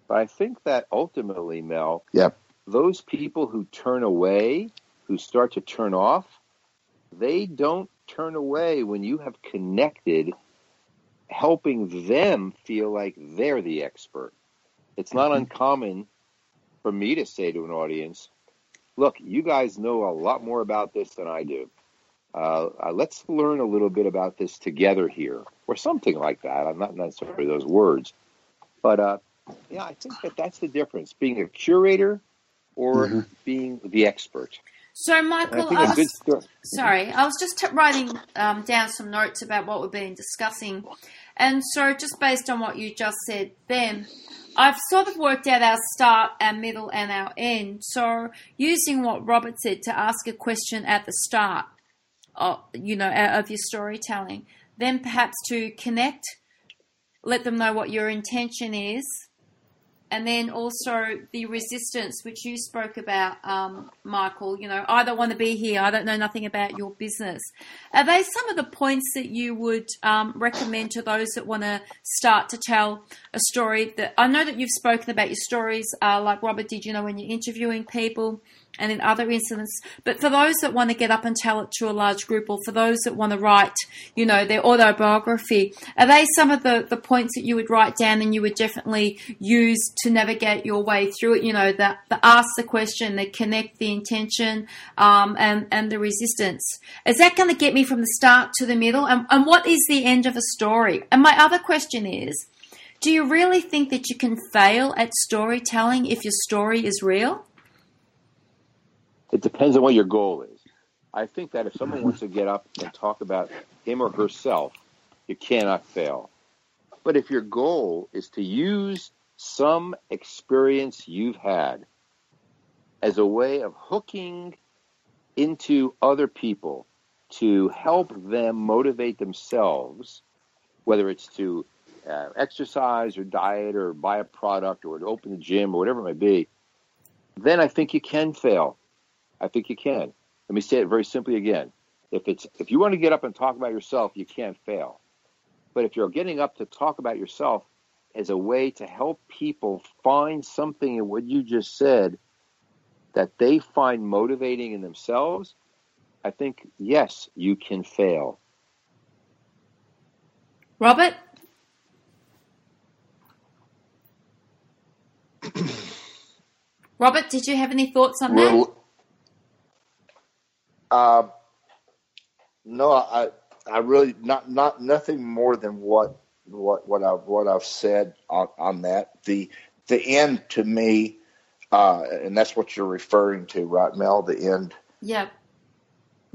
But I think that ultimately, Mel, yep. those people who turn away, who start to turn off, they don't turn away when you have connected, helping them feel like they're the expert. It's not mm-hmm. uncommon for me to say to an audience, look, you guys know a lot more about this than I do. Uh, uh, let's learn a little bit about this together here, or something like that. I'm not necessarily those words, but uh, yeah, I think that that's the difference: being a curator or mm-hmm. being the expert. So, Michael, I, I was, sorry, I was just t- writing um, down some notes about what we've been discussing. And so, just based on what you just said, Ben, I've sort of worked out our start, our middle, and our end. So, using what Robert said to ask a question at the start, of, you know, of your storytelling, then perhaps to connect, let them know what your intention is, and then also the resistance, which you spoke about, um, Michael. You know, I don't want to be here. I don't know nothing about your business. Are they some of the points that you would um, recommend to those that want to start to tell a story? That I know that you've spoken about your stories, uh, like Robert did. You know, when you're interviewing people and in other incidents. But for those that want to get up and tell it to a large group, or for those that want to write, you know, their autobiography, are they some of the, the points that you would write down and you would definitely use to navigate your way through it? You know, the, the ask the question, the connect, the intention, um, and, and the resistance. Is that going to get me from the start to the middle? And, and what is the end of a story? And my other question is, do you really think that you can fail at storytelling if your story is real? It depends on what your goal is. I think that if someone wants to get up and talk about him or herself, you cannot fail. But if your goal is to use some experience you've had as a way of hooking into other people to help them motivate themselves, whether it's to uh, exercise or diet or buy a product or to open a gym or whatever it may be, then I think you can fail. I think you can. Let me say it very simply again. If it's if you want to get up and talk about yourself, you can't fail. But if you're getting up to talk about yourself as a way to help people find something in what you just said that they find motivating in themselves, I think yes, you can fail. Robert? Robert, did you have any thoughts on that? Uh, no, I I really not not nothing more than what what what I've what I've said on, on that. The the end to me, uh, and that's what you're referring to, right, Mel? The end. Yep.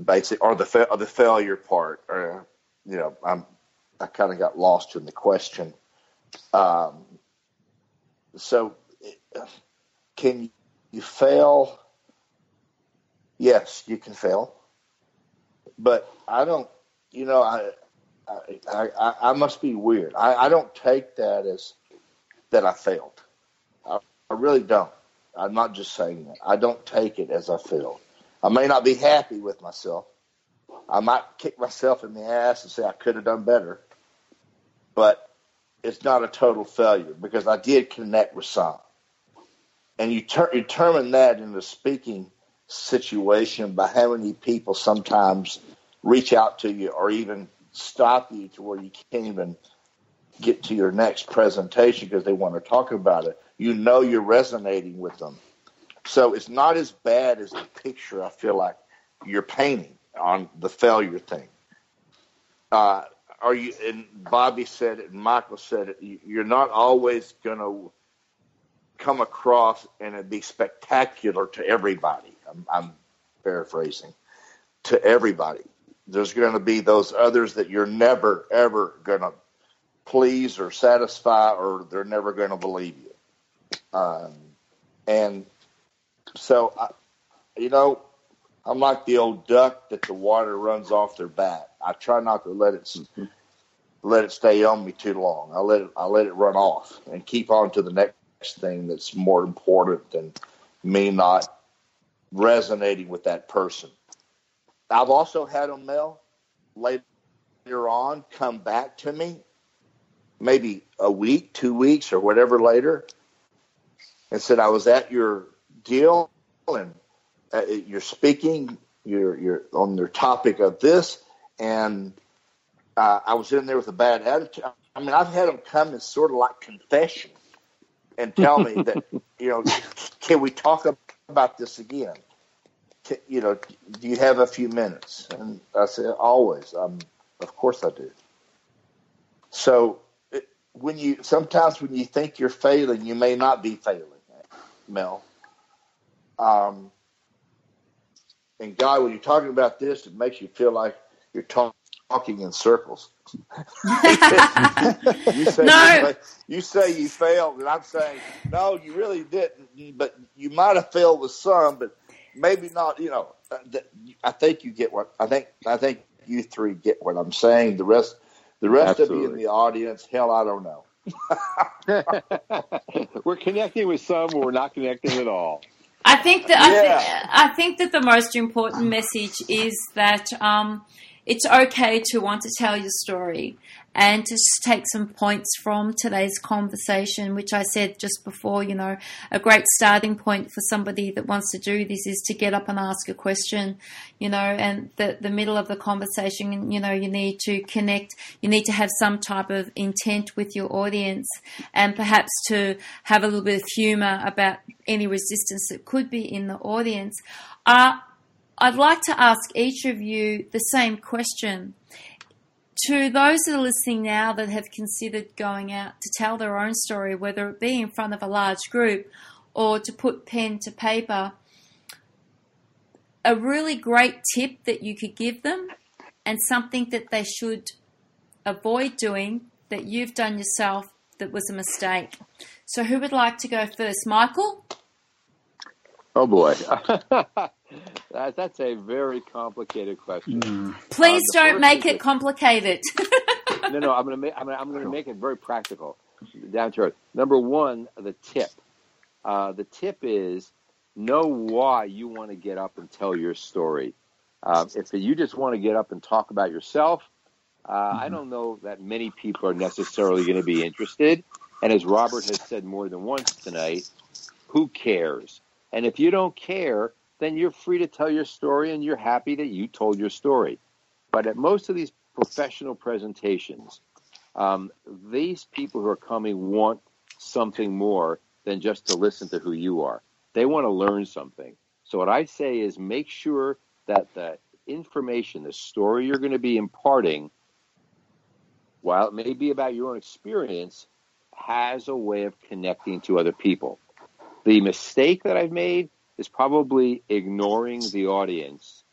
Basic or the fa- or the failure part, or you know, I'm I kind of got lost in the question. Um, so, can you fail yes, you can fail, but I don't. You know, I I, I, I must be weird. I, I don't take that as that I failed. I, I really don't. I'm not just saying that. I don't take it as I failed. I may not be happy with myself. I might kick myself in the ass and say I could have done better, but it's not a total failure because I did connect with some. And you, ter- you determine that into speaking situation by how many people sometimes reach out to you or even stop you to where you can't even get to your next presentation because they want to talk about it. You know you're resonating with them. So it's not as bad as the picture I feel like you're painting on the failure thing. Uh, are you? And Bobby said it, and Michael said it. You're not always going to come across and be spectacular to everybody. I'm, I'm paraphrasing to everybody. There's going to be those others that you're never ever going to please or satisfy, or they're never going to believe you. Um, and so, I, you know, I'm like the old duck that the water runs off their back. I try not to let it let it stay on me too long. I let it I let it run off and keep on to the next thing that's more important than me not resonating with that person. I've also had a male later on come back to me, maybe a week, two weeks, or whatever later, and said, I was at your deal and uh, you're speaking, you're, you're on the topic of this, and uh, I was in there with a bad attitude. I mean, I've had them come as sort of like confession and tell me that, you know, can we talk about this again? You know, do you have a few minutes? And I said, always. Um, of course I do. So it, when you sometimes when you think you're failing, you may not be failing, Mel. Um, and God, when you're talking about this, it makes you feel like you're talk, talking in circles. you say No. you, you say you failed, and I'm saying no, you really didn't. But you might have failed with some, but maybe not. You know, uh, I think you get what I think. I think you three get what I'm saying. The rest, the rest of you in the audience, hell, I don't know. we're connecting with some, but we're not connecting at all. I think that I, Yeah. thi- I think that the most important message is that um, it's okay to want to tell your story and to take some points from today's conversation, which I said just before. You know, a great starting point for somebody that wants to do this is to get up and ask a question. You know, and the the middle of the conversation, you know, you need to connect. You need to have some type of intent with your audience, and perhaps to have a little bit of humour about any resistance that could be in the audience. Uh, I'd like to ask each of you the same question. To those that are listening now that have considered going out to tell their own story, whether it be in front of a large group or to put pen to paper, a really great tip that you could give them and something that they should avoid doing that you've done yourself that was a mistake. So, who would like to go first? Michael? Oh boy, that, that's a very complicated question. Please the don't make it complicated. no, no, I'm gonna make I'm gonna, I'm gonna make it very practical, down to earth. Number one, the tip. Uh, the tip is know why you want to get up and tell your story. Um, if you just want to get up and talk about yourself, uh, I don't know that many people are necessarily going to be interested. And as Robert has said more than once tonight, who cares? And if you don't care, then you're free to tell your story and you're happy that you told your story. But at most of these professional presentations, um, these people who are coming want something more than just to listen to who you are. They want to learn something. So what I say is make sure that the information, the story you're going to be imparting, while it may be about your own experience, has a way of connecting to other people. The mistake that I've made is probably ignoring the audience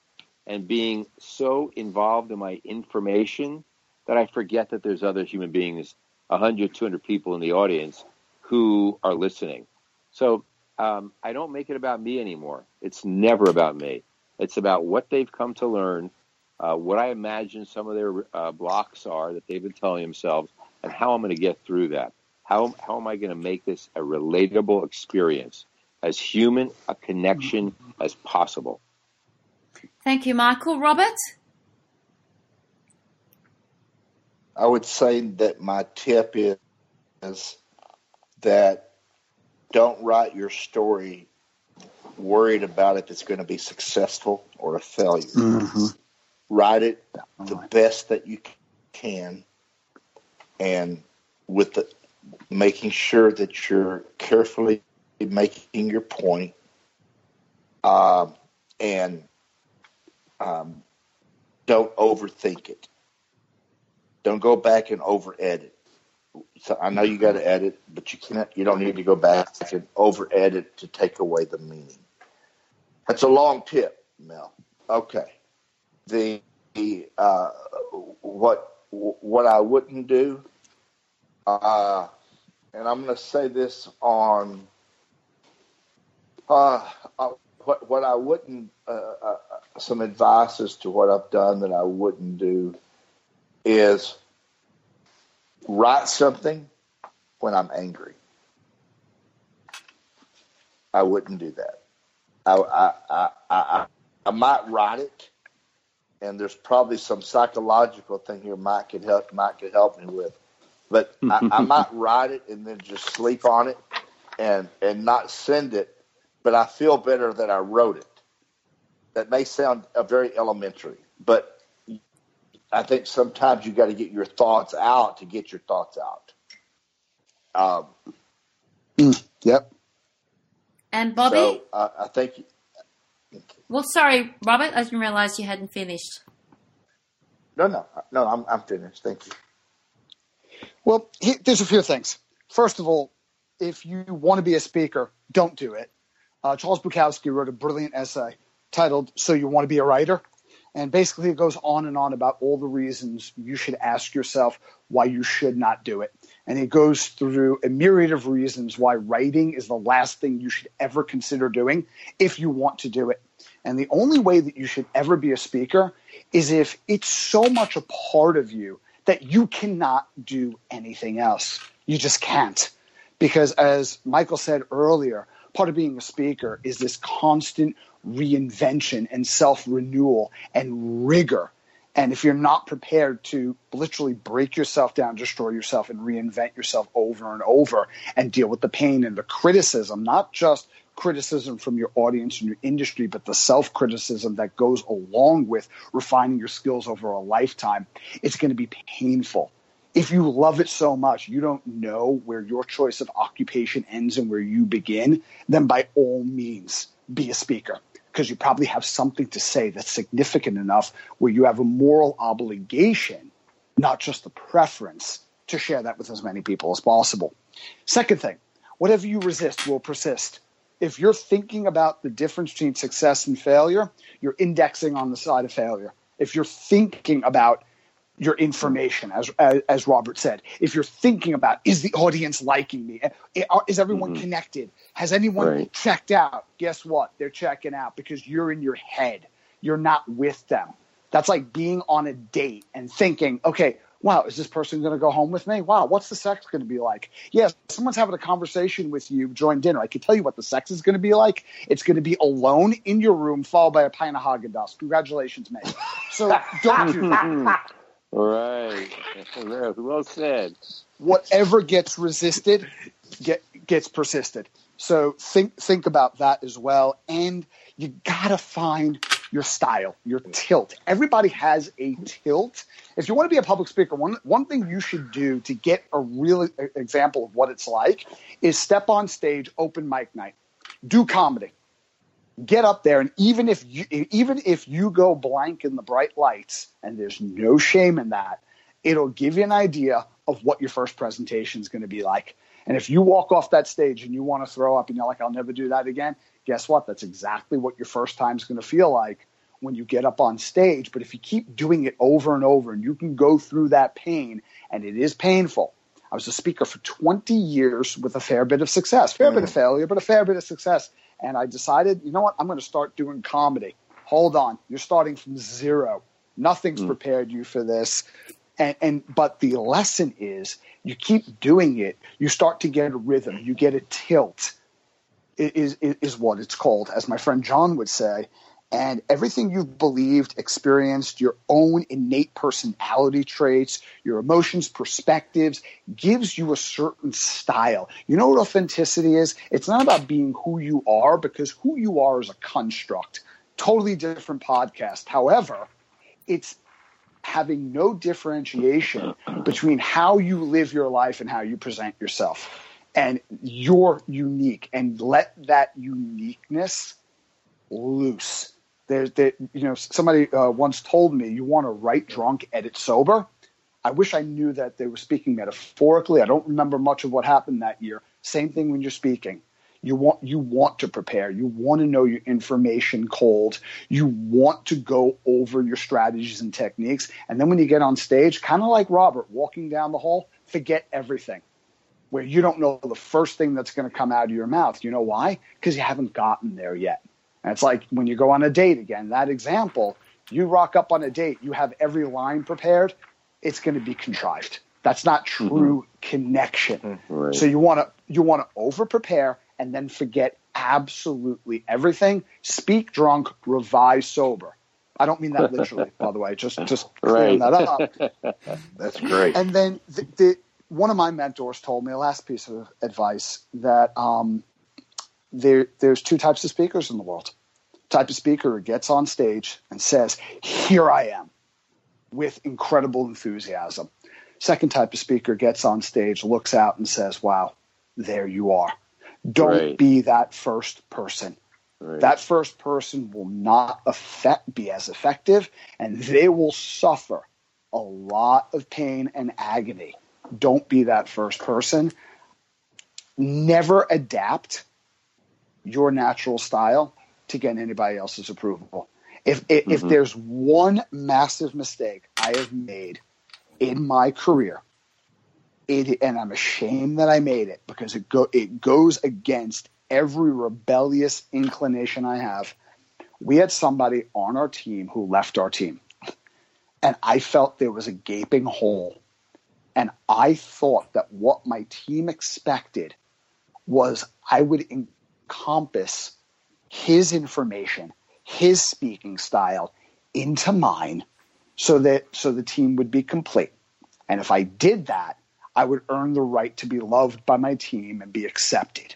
and being so involved in my information that I forget that there's other human beings, 100, 200 people in the audience who are listening. So um, I don't make it about me anymore. It's never about me. It's about what they've come to learn, uh, what I imagine some of their uh, blocks are that they've been telling themselves, and how I'm going to get through that. How, how am I going to make this a relatable experience, as human a connection as possible? Thank you, Michael. Robert? I would say that my tip is, is that don't write your story worried about if it's going to be successful or a failure. Mm-hmm. Write it the best that you can, and with the making sure that you're carefully making your point, um, and um, don't overthink it. Don't go back and over edit. So I know you got to edit, but you can't. You don't need to go back and over edit to take away the meaning. That's a long tip, Mel. Okay. The, uh, what what I wouldn't do, uh, and I'm going to say this on uh, uh, what what I wouldn't uh, uh, some advice as to what I've done that I wouldn't do is write something when I'm angry. I wouldn't do that. I I I I, I might write it, and there's probably some psychological thing here Mike could help Mike could help me with, but I, I might write it and then just sleep on it and and not send it, but I feel better that I wrote it. That may sound uh, very elementary, but I think sometimes you got to get your thoughts out to get your thoughts out. Um, Yep. And Bobby? So uh, I think well, sorry, Robert, I didn't realize you hadn't finished. no, no, no. I'm I'm finished. Thank you. Well, he, there's a few things. First of all, if you want to be a speaker, don't do it. Uh, Charles Bukowski wrote a brilliant essay titled "So You Want to Be a Writer." And basically, it goes on and on about all the reasons you should ask yourself why you should not do it. And it goes through a myriad of reasons why writing is the last thing you should ever consider doing if you want to do it. And the only way that you should ever be a speaker is if it's so much a part of you that you cannot do anything else. You just can't. Because as Michael said earlier, part of being a speaker is this constant reinvention and self renewal and rigor. And if you're not prepared to literally break yourself down, destroy yourself, and reinvent yourself over and over and deal with the pain and the criticism, not just criticism from your audience and your industry, but the self criticism that goes along with refining your skills over a lifetime, it's going to be painful. If you love it so much, you don't know where your choice of occupation ends and where you begin, then by all means, be a speaker because you probably have something to say that's significant enough where you have a moral obligation, not just a preference, to share that with as many people as possible. Second thing, whatever you resist will persist. If you're thinking about the difference between success and failure, you're indexing on the side of failure. If you're thinking about your information, as, as, as Robert said. If you're thinking about, is the audience liking me? Is everyone mm-hmm. connected? Has anyone right. checked out? Guess what? They're checking out because you're in your head. You're not with them. That's like being on a date and thinking, okay, wow, is this person going to go home with me? Wow, what's the sex going to be like? Yes, yeah, someone's having a conversation with you during dinner. I can tell you what the sex is going to be like. It's going to be alone in your room, followed by a pint of Haagen Dazs. Congratulations, mate. So don't do that. Right. Well said. Whatever gets resisted get, gets persisted. So think think about that as well. And you gotta find your style, your tilt. Everybody has a tilt. If you want to be a public speaker, one one thing you should do to get a real example of what it's like is step on stage, open mic night, do comedy get up there and even if you even if you go blank in the bright lights and there's no shame in that it'll give you an idea of what your first presentation is going to be like. And if you walk off that stage and you want to throw up and you're like i'll never do that again guess what? That's exactly what your first time is going to feel like when you get up on stage. But if you keep doing it over and over and you can go through that pain and it is painful. I was a speaker for 20 years with a fair bit of success, fair mm. bit of failure, but a fair bit of success and I decided, you know what, I'm going to start doing comedy. Hold on, you're starting from zero. Nothing's mm. prepared you for this. And, and but the lesson is you keep doing it, you start to get a rhythm, you get a tilt. Is, is, is what it's called, as my friend John would say and everything you've believed, experienced, your own innate personality traits, your emotions, perspectives, gives you a certain style. You know what authenticity is? It's not about being who you are because who you are is a construct. Totally different podcast. However, it's having no differentiation between how you live your life and how you present yourself. And you're unique and let that uniqueness loose there's, there, you know, somebody uh, once told me, you want to write drunk, edit sober. I wish I knew that they were speaking metaphorically. I don't remember much of what happened that year. Same thing when you're speaking. You want you want to prepare. You want to know your information cold. You want to go over your strategies and techniques. And then when you get on stage, kind of like Robert walking down the hall, forget everything. Where you don't know the first thing that's going to come out of your mouth. You know why? Because you haven't gotten there yet. And it's like when you go on a date again, that example, you rock up on a date, you have every line prepared, it's going to be contrived. That's not mm-hmm. true mm-hmm. connection. Right. So you want to you want to over prepare and then forget absolutely everything. Speak drunk, revise sober. I don't mean that literally, by the way. Just just clearing that up. That's great. And then the, the, one of my mentors told me a last piece of advice that um, there, there's two types of speakers in the world. Type of speaker who gets on stage and says, "Here I am," with incredible enthusiasm. Second type of speaker gets on stage, looks out, and says, "Wow, there you are." Don't right. be that first person. Right. That first person will not affect, be as effective, and they will suffer a lot of pain and agony. Don't be that first person. Never adapt your natural style to get anybody else's approval. If if, Mm-hmm. if there's one massive mistake I have made in my career, it and I'm ashamed that I made it because it go it goes against every rebellious inclination I have. We had somebody on our team who left our team, and I felt there was a gaping hole, and I thought that what my team expected was I would encompass his information, his speaking style into mine so that so the team would be complete. And if I did that, I would earn the right to be loved by my team and be accepted.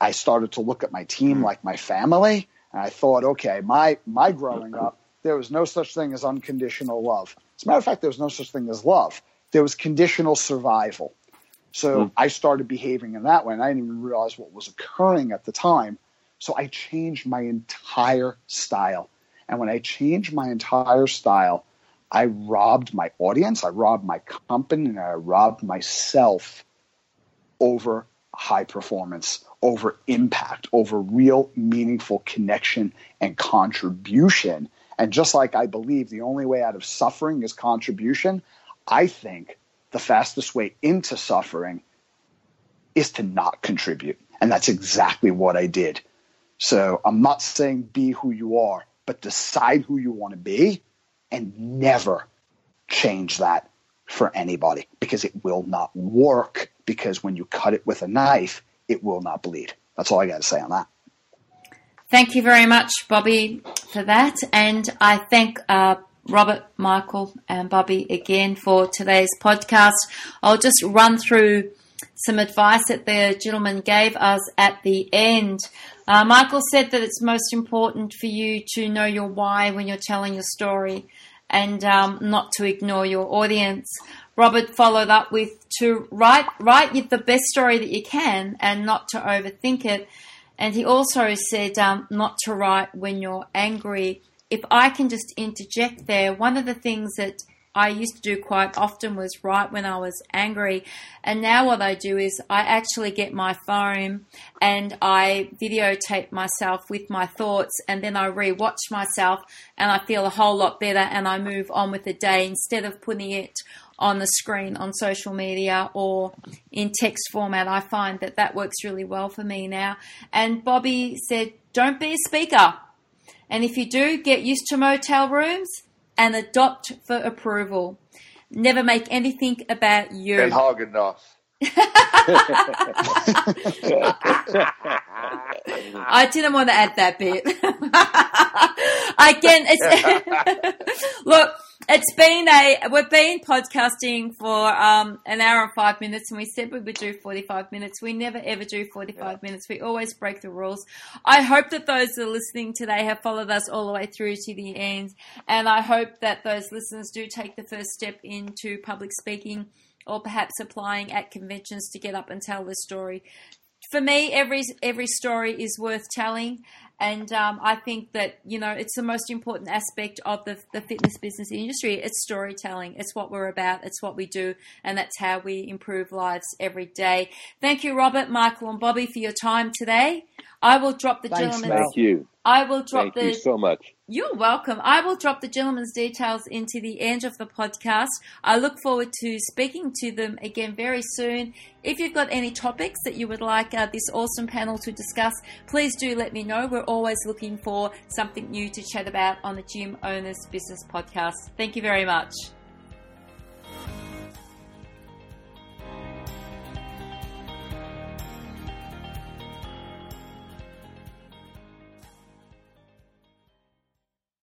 I started to look at my team hmm. like my family, and I thought, okay, my my growing up, there was no such thing as unconditional love. As a matter of fact, there was no such thing as love. There was conditional survival. So hmm. I started behaving in that way, and I didn't even realize what was occurring at the time. So I changed my entire style. And when I changed my entire style, I robbed my audience, I robbed my company, and I robbed myself over high performance, over impact, over real meaningful connection and contribution. And just like I believe the only way out of suffering is contribution, I think the fastest way into suffering is to not contribute. And that's exactly what I did. So I'm not saying be who you are, but decide who you want to be and never change that for anybody because it will not work. Because when you cut it with a knife, it will not bleed. That's all I got to say on that. Thank you very much, Bobby, for that. And I thank uh, Robert, Michael, and Bobby again for today's podcast. I'll just run through some advice that the gentleman gave us at the end. Uh, Michael said that it's most important for you to know your why when you're telling your story and um, not to ignore your audience. Robert followed up with to write write the best story that you can and not to overthink it. And he also said um, not to write when you're angry. If I can just interject there, one of the things that I used to do quite often was write when I was angry. And now what I do is I actually get my phone and I videotape myself with my thoughts and then I rewatch myself and I feel a whole lot better and I move on with the day instead of putting it on the screen on social media or in text format. I find that that works really well for me now. And Bobby said, don't be a speaker. And if you do, get used to motel rooms and adopt for approval. Never make anything about you. And Haagen-Dazs. I didn't want to add that bit. Again, it's look. It's been a we've been podcasting for um, an hour and five minutes, and we said we would do forty five minutes. We never ever do forty five minutes. We always break the rules. I hope that those that are listening today have followed us all the way through to the end, and I hope that those listeners do take the first step into public speaking or perhaps applying at conventions to get up and tell the story for me, every every story is worth telling, and um, I think that you know it's the most important aspect of the the fitness business industry. It's storytelling. It's what we're about. It's what we do, and that's how we improve lives every day. Thank you, Robert, Michael, and Bobby for your time today. I will drop the Thanks, gentleman's. Mel. Thank you. I will drop Thank the. you so much. You're welcome. I will drop the gentleman's details into the end of the podcast. I look forward to speaking to them again very soon. If you've got any topics that you would like uh, this awesome panel to discuss, please do let me know. We're always looking for something new to chat about on the Gym Owners Business Podcast. Thank you very much.